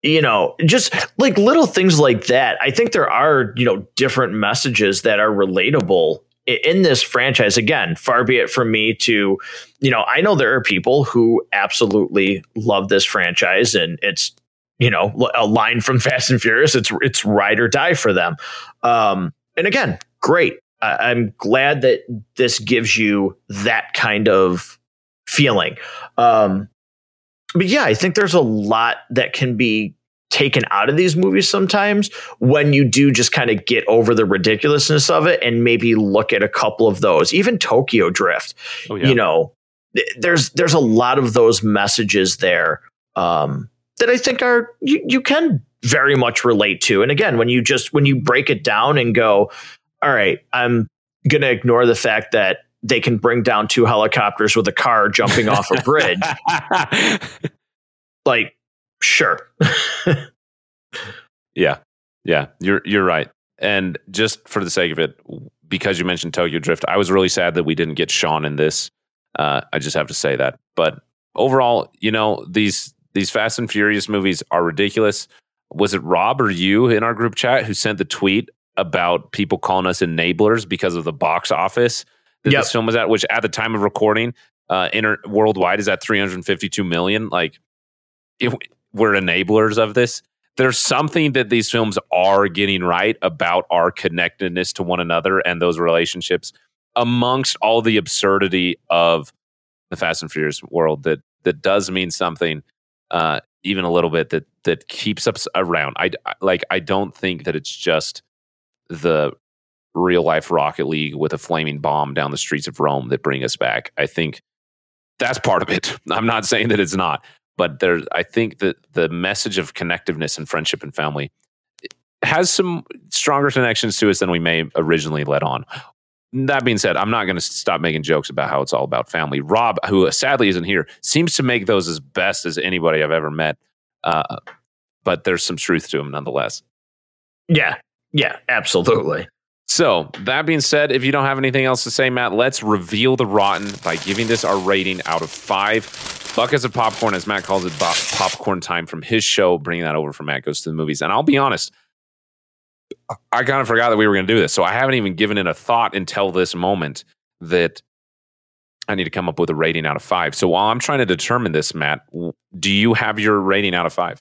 you know, just like little things like that. I think there are you know different messages that are relatable in this franchise again far be it from me to you know i know there are people who absolutely love this franchise and it's you know a line from Fast and Furious. It's it's ride or die for them. Um, and again, great. I, I'm glad that this gives you that kind of feeling. Um, but yeah, I think there's a lot that can be taken out of these movies sometimes when you do just kind of get over the ridiculousness of it and maybe look at a couple of those. Even Tokyo Drift, oh, yeah. you know, there's there's a lot of those messages there. Um, that I think are you, you can very much relate to. And again, when you just when you break it down and go, all right, I'm going to ignore the fact that they can bring down two helicopters with a car jumping off a bridge. like, sure. yeah. Yeah, you're you're right. and just for the sake of it, because you mentioned Tokyo Drift, I was really sad that we didn't get Sean in this. Uh, I just have to say that. But overall, you know, these these Fast and Furious movies are ridiculous. Was it Rob or you in our group chat who sent the tweet about people calling us enablers because of the box office that yep. this film was at, which at the time of recording, uh, inter- worldwide is at 352 million. Like, if we're enablers of this, there's something that these films are getting right about our connectedness to one another and those relationships amongst all the absurdity of the Fast and Furious world that that does mean something uh, even a little bit that that keeps us around. I like I don't think that it's just the real life Rocket League with a flaming bomb down the streets of Rome that bring us back. I think that's part of it. I'm not saying that it's not, but there I think that the message of connectiveness and friendship and family has some stronger connections to us than we may originally let on. That being said, I'm not going to stop making jokes about how it's all about family. Rob, who sadly isn't here, seems to make those as best as anybody I've ever met. Uh, but there's some truth to him nonetheless. Yeah, yeah, absolutely. So, that being said, if you don't have anything else to say, Matt, let's reveal the rotten by giving this our rating out of five buckets of popcorn, as Matt calls it, popcorn time from his show, bringing that over from Matt Goes to the Movies. And I'll be honest, I kind of forgot that we were going to do this. So, I haven't even given it a thought until this moment that I need to come up with a rating out of five. So, while I'm trying to determine this, Matt, do you have your rating out of five?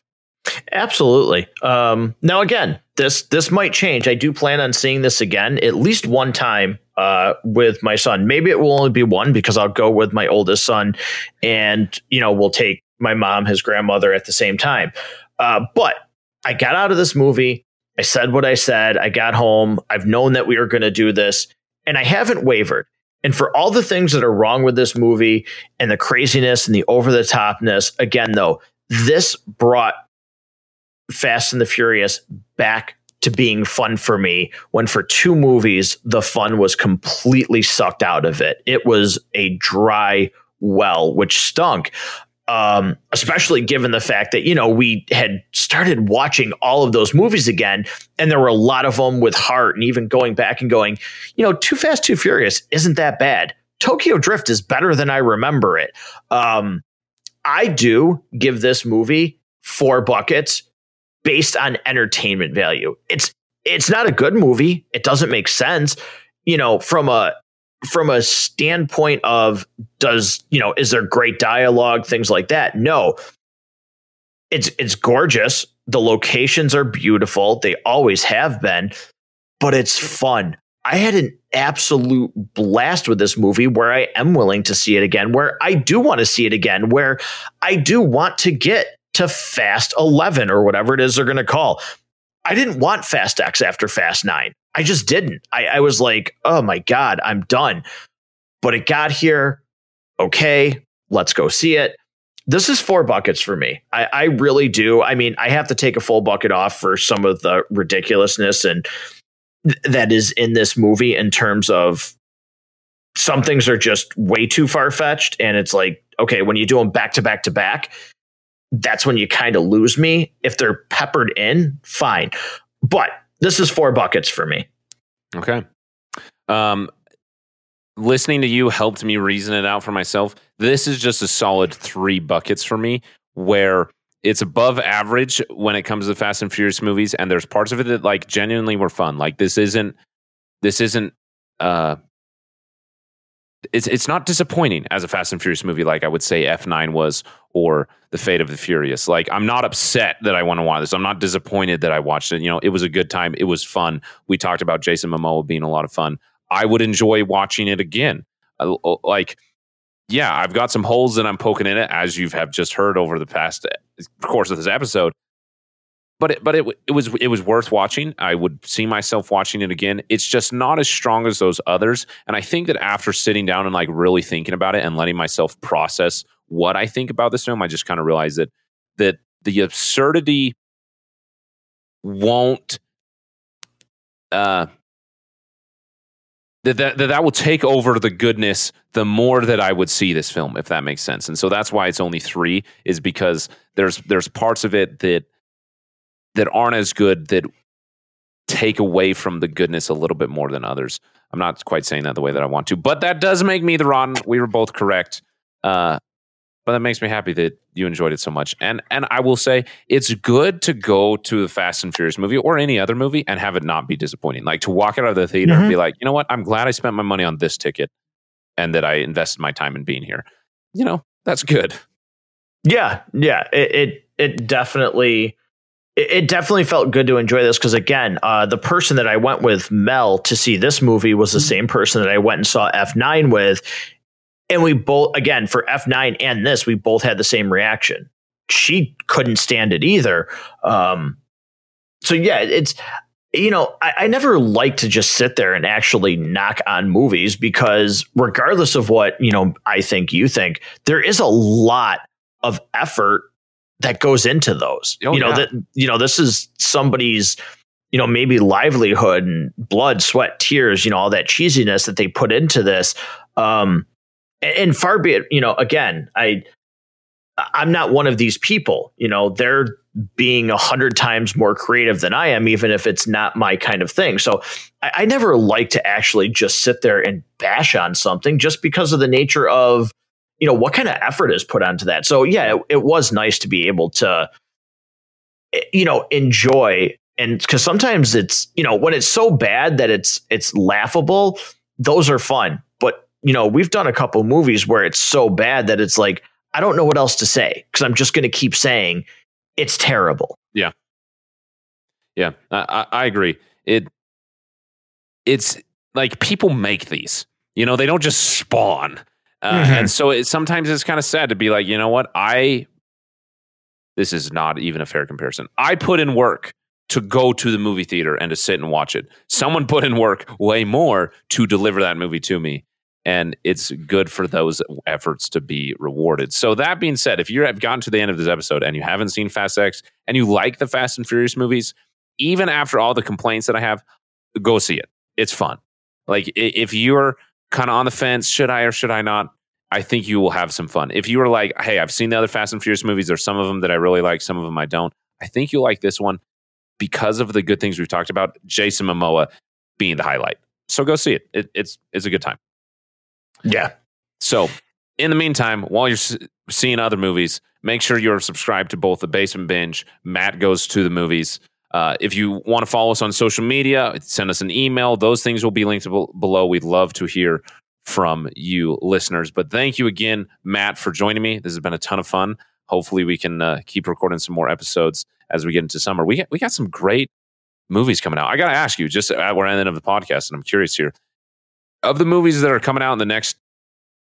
Absolutely. Um, now, again, this this might change. I do plan on seeing this again at least one time uh, with my son. Maybe it will only be one because I'll go with my oldest son, and you know we'll take my mom, his grandmother at the same time. Uh, but I got out of this movie. I said what I said. I got home. I've known that we were going to do this, and I haven't wavered. And for all the things that are wrong with this movie and the craziness and the over the topness, again, though, this brought Fast and the Furious back to being fun for me when for two movies the fun was completely sucked out of it. It was a dry well, which stunk. Um, especially given the fact that you know we had started watching all of those movies again, and there were a lot of them with heart, and even going back and going, you know, Too Fast, Too Furious isn't that bad. Tokyo Drift is better than I remember it. Um, I do give this movie four buckets based on entertainment value. It's it's not a good movie. It doesn't make sense, you know, from a from a standpoint of does, you know, is there great dialogue, things like that? No. It's it's gorgeous. The locations are beautiful. They always have been, but it's fun. I had an absolute blast with this movie where I am willing to see it again, where I do want to see it again, where I do want to get to Fast 11 or whatever it is they're going to call. I didn't want Fast X after Fast 9. I just didn't. I, I was like, oh my God, I'm done. But it got here. Okay, let's go see it. This is four buckets for me. I, I really do. I mean, I have to take a full bucket off for some of the ridiculousness and th- that is in this movie in terms of some things are just way too far fetched. And it's like, okay, when you do them back to back to back, that's when you kind of lose me. If they're peppered in, fine. But this is four buckets for me. Okay. Um, listening to you helped me reason it out for myself. This is just a solid three buckets for me where it's above average when it comes to Fast and Furious movies, and there's parts of it that like genuinely were fun. Like this isn't this isn't uh it's it's not disappointing as a Fast and Furious movie like I would say F9 was or The Fate of the Furious. Like I'm not upset that I want to watch this. I'm not disappointed that I watched it. You know, it was a good time. It was fun. We talked about Jason Momoa being a lot of fun. I would enjoy watching it again. Uh, like yeah, I've got some holes that I'm poking in it as you have just heard over the past uh, course of this episode but it, but it it was it was worth watching. I would see myself watching it again. It's just not as strong as those others, and I think that after sitting down and like really thinking about it and letting myself process what I think about this film, I just kind of realized that that the absurdity won't uh that, that that will take over the goodness the more that I would see this film, if that makes sense. And so that's why it's only three, is because there's there's parts of it that that aren't as good that take away from the goodness a little bit more than others. I'm not quite saying that the way that I want to, but that does make me the rotten. We were both correct. Uh, but that makes me happy that you enjoyed it so much. And and I will say it's good to go to the Fast and Furious movie or any other movie and have it not be disappointing. Like to walk out of the theater mm-hmm. and be like, you know what, I'm glad I spent my money on this ticket and that I invested my time in being here. You know, that's good. Yeah, yeah. It it, it definitely it definitely felt good to enjoy this because again, uh, the person that I went with Mel to see this movie was the mm-hmm. same person that I went and saw F9 with, and we both, again, for F9 and this, we both had the same reaction. She couldn't stand it either. Um, so, yeah, it's, you know, I, I, never like to just sit there and actually knock on movies because, regardless of what, you know, I think you think, there is a lot of effort that goes into those. Oh, you know, yeah. that, you know, this is somebody's, you know, maybe livelihood and blood, sweat, tears, you know, all that cheesiness that they put into this. Um, and far be it, you know, again, I I'm not one of these people. You know, they're being a hundred times more creative than I am, even if it's not my kind of thing. So I, I, never like to actually just sit there and bash on something just because of the nature of, you know, what kind of effort is put onto that. So yeah, it, it was nice to be able to, eh, you know, enjoy and because sometimes it's, you know, when it's so bad that it's it's laughable, those are fun. But you know, we've done a couple movies where it's so bad that it's like, I don't know what else to say because I'm just going to keep saying it's terrible. Yeah. Yeah, I, I agree. It it's like people make these. You know, they don't just spawn. Uh, mm-hmm. And so it, sometimes it's kind of sad to be like, you know what? I this is not even a fair comparison. I put in work to go to the movie theater and to sit and watch it. Someone put in work way more to deliver that movie to me and it's good for those efforts to be rewarded. So that being said, if you have gotten to the end of this episode and you haven't seen Fast X and you like the Fast and Furious movies, even after all the complaints that I have, go see it. It's fun. Like if you're kind of on the fence, should I or should I not? I think you will have some fun. If you were like, hey, I've seen the other Fast and Furious movies, there's some of them that I really like, some of them I don't. I think you'll like this one because of the good things we've talked about. Jason Momoa being the highlight. So go see it. it it's it's a good time. Yeah. So, in the meantime, while you're seeing other movies, make sure you're subscribed to both the Basement Binge. Matt goes to the movies. Uh, if you want to follow us on social media, send us an email. Those things will be linked below. We'd love to hear from you listeners. But thank you again, Matt, for joining me. This has been a ton of fun. Hopefully, we can uh, keep recording some more episodes as we get into summer. We we got some great movies coming out. I got to ask you, just at we're end of the podcast, and I'm curious here of the movies that are coming out in the next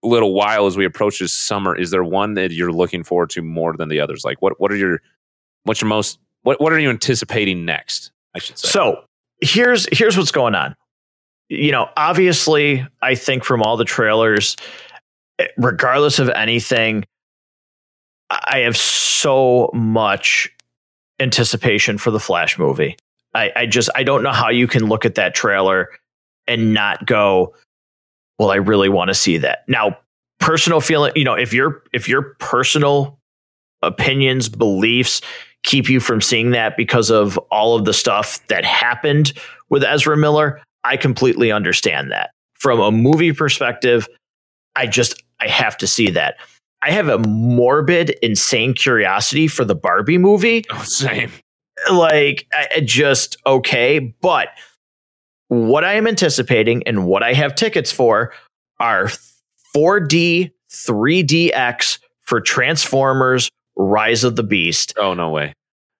little while as we approach this summer, is there one that you're looking forward to more than the others? Like what what are your what's your most what what are you anticipating next? I should say. So here's here's what's going on. You know, obviously, I think from all the trailers, eh, regardless of anything, I have so much anticipation for the Flash movie. I, I just I don't know how you can look at that trailer and not go, well, I really want to see that. Now, personal feeling, you know, if your if your personal opinions, beliefs keep you from seeing that because of all of the stuff that happened with Ezra Miller, I completely understand that. From a movie perspective, I just I have to see that. I have a morbid, insane curiosity for the Barbie movie. Oh, same. Like, I, just okay, but what I am anticipating and what I have tickets for are 4D, 3DX for Transformers Rise of the Beast. Oh, no way.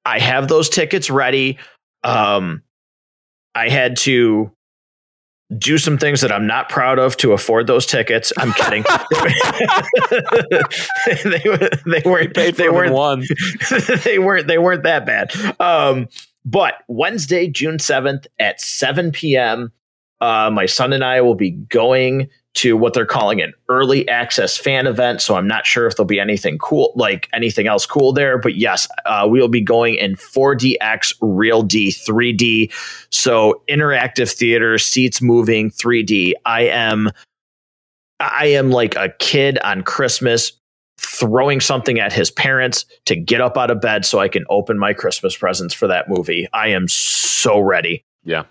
I have those tickets ready. Um, I had to do some things that I'm not proud of to afford those tickets. I'm kidding. they, they weren't they weren't one. they weren't they weren't that bad. Um, but Wednesday, June 7th at 7 p.m., uh, my son and I will be going to what they're calling an early access fan event. So I'm not sure if there'll be anything cool, like anything else cool there. But yes, uh, we will be going in 4DX, Real D, 3D. So interactive theater, seats moving, 3D. I am. I am like a kid on Christmas throwing something at his parents to get up out of bed so I can open my Christmas presents for that movie. I am so ready. Yeah.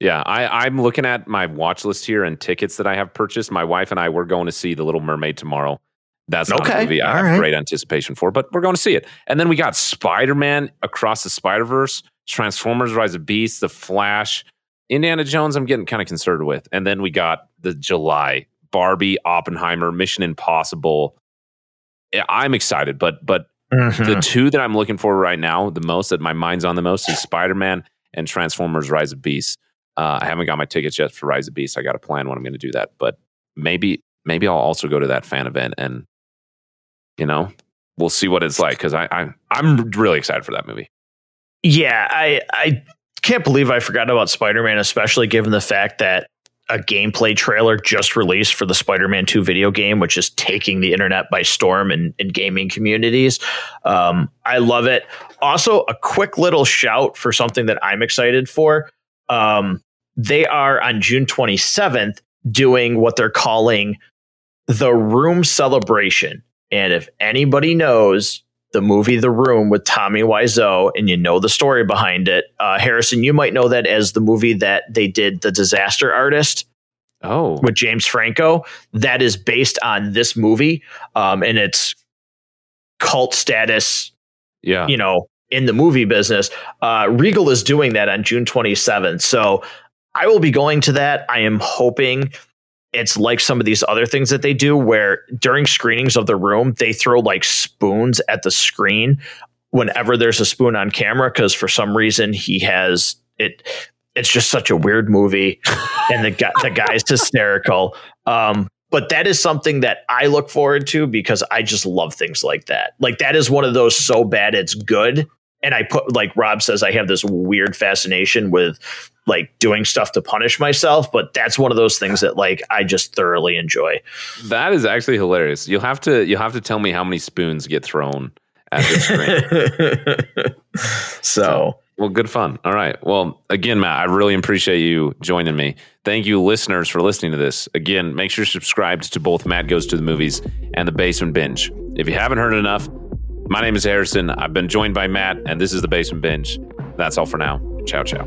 Yeah, I, I'm looking at my watch list here and tickets that I have purchased. My wife and I we're going to see The Little Mermaid tomorrow. That's not Okay, a movie I all have right. great anticipation for, but we're going to see it. And then we got Spider Man Across the Spider Verse, Transformers: Rise of Beasts, The Flash, Indiana Jones. I'm getting kind of concerned with, and then we got the July Barbie, Oppenheimer, Mission Impossible. I'm excited, but but Mm-hmm. the two that I'm looking for right now, the most that my mind's on the most is Spider Man and Transformers: Rise of Beasts. Uh, I haven't got my tickets yet for Rise of Beasts. I got to plan when I'm going to do that, but maybe maybe I'll also go to that fan event and you know we'll see what it's like because I, I I'm really excited for that movie. Yeah, I I can't believe I forgot about Spider-Man, especially given the fact that a gameplay trailer just released for the Spider-Man 2 video game, which is taking the internet by storm in, in gaming communities. Um, I love it. Also, a quick little shout for something that I'm excited for. Um, they are on June 27th doing what they're calling the Room Celebration. And if anybody knows the movie The Room with Tommy Wiseau, and you know the story behind it. Uh, Harrison, you might know that as the movie that they did, The Disaster Artist Oh, with James Franco. That is based on this movie, um, and it's cult status, yeah, you know, in the movie business. Uh, Regal is doing that on June 27th. So I will be going to that. I am hoping it's like some of these other things that they do where during screenings of the room, they throw like spoons at the screen whenever there's a spoon on camera because for some reason he has it. It's just such a weird movie, and the guy the guy's hysterical. Um, but that is something that I look forward to because I just love things like that. Like that is one of those so bad it's good. And I put like Rob says, I have this weird fascination with like doing stuff to punish myself, but that's one of those things that like I just thoroughly enjoy. that is actually hilarious. You'll have to you'll have to tell me how many spoons get thrown at the screen. so Well, good fun. All right. Well, again, Matt, I really appreciate you joining me. Thank you, listeners, for listening to this. Again, make sure you're subscribed to both Matt Goes to the Movies and The Basement Binge. If you haven't heard enough, my name is Harrison. I've been joined by Matt, and this is The Basement Binge. That's all for now. Ciao, ciao.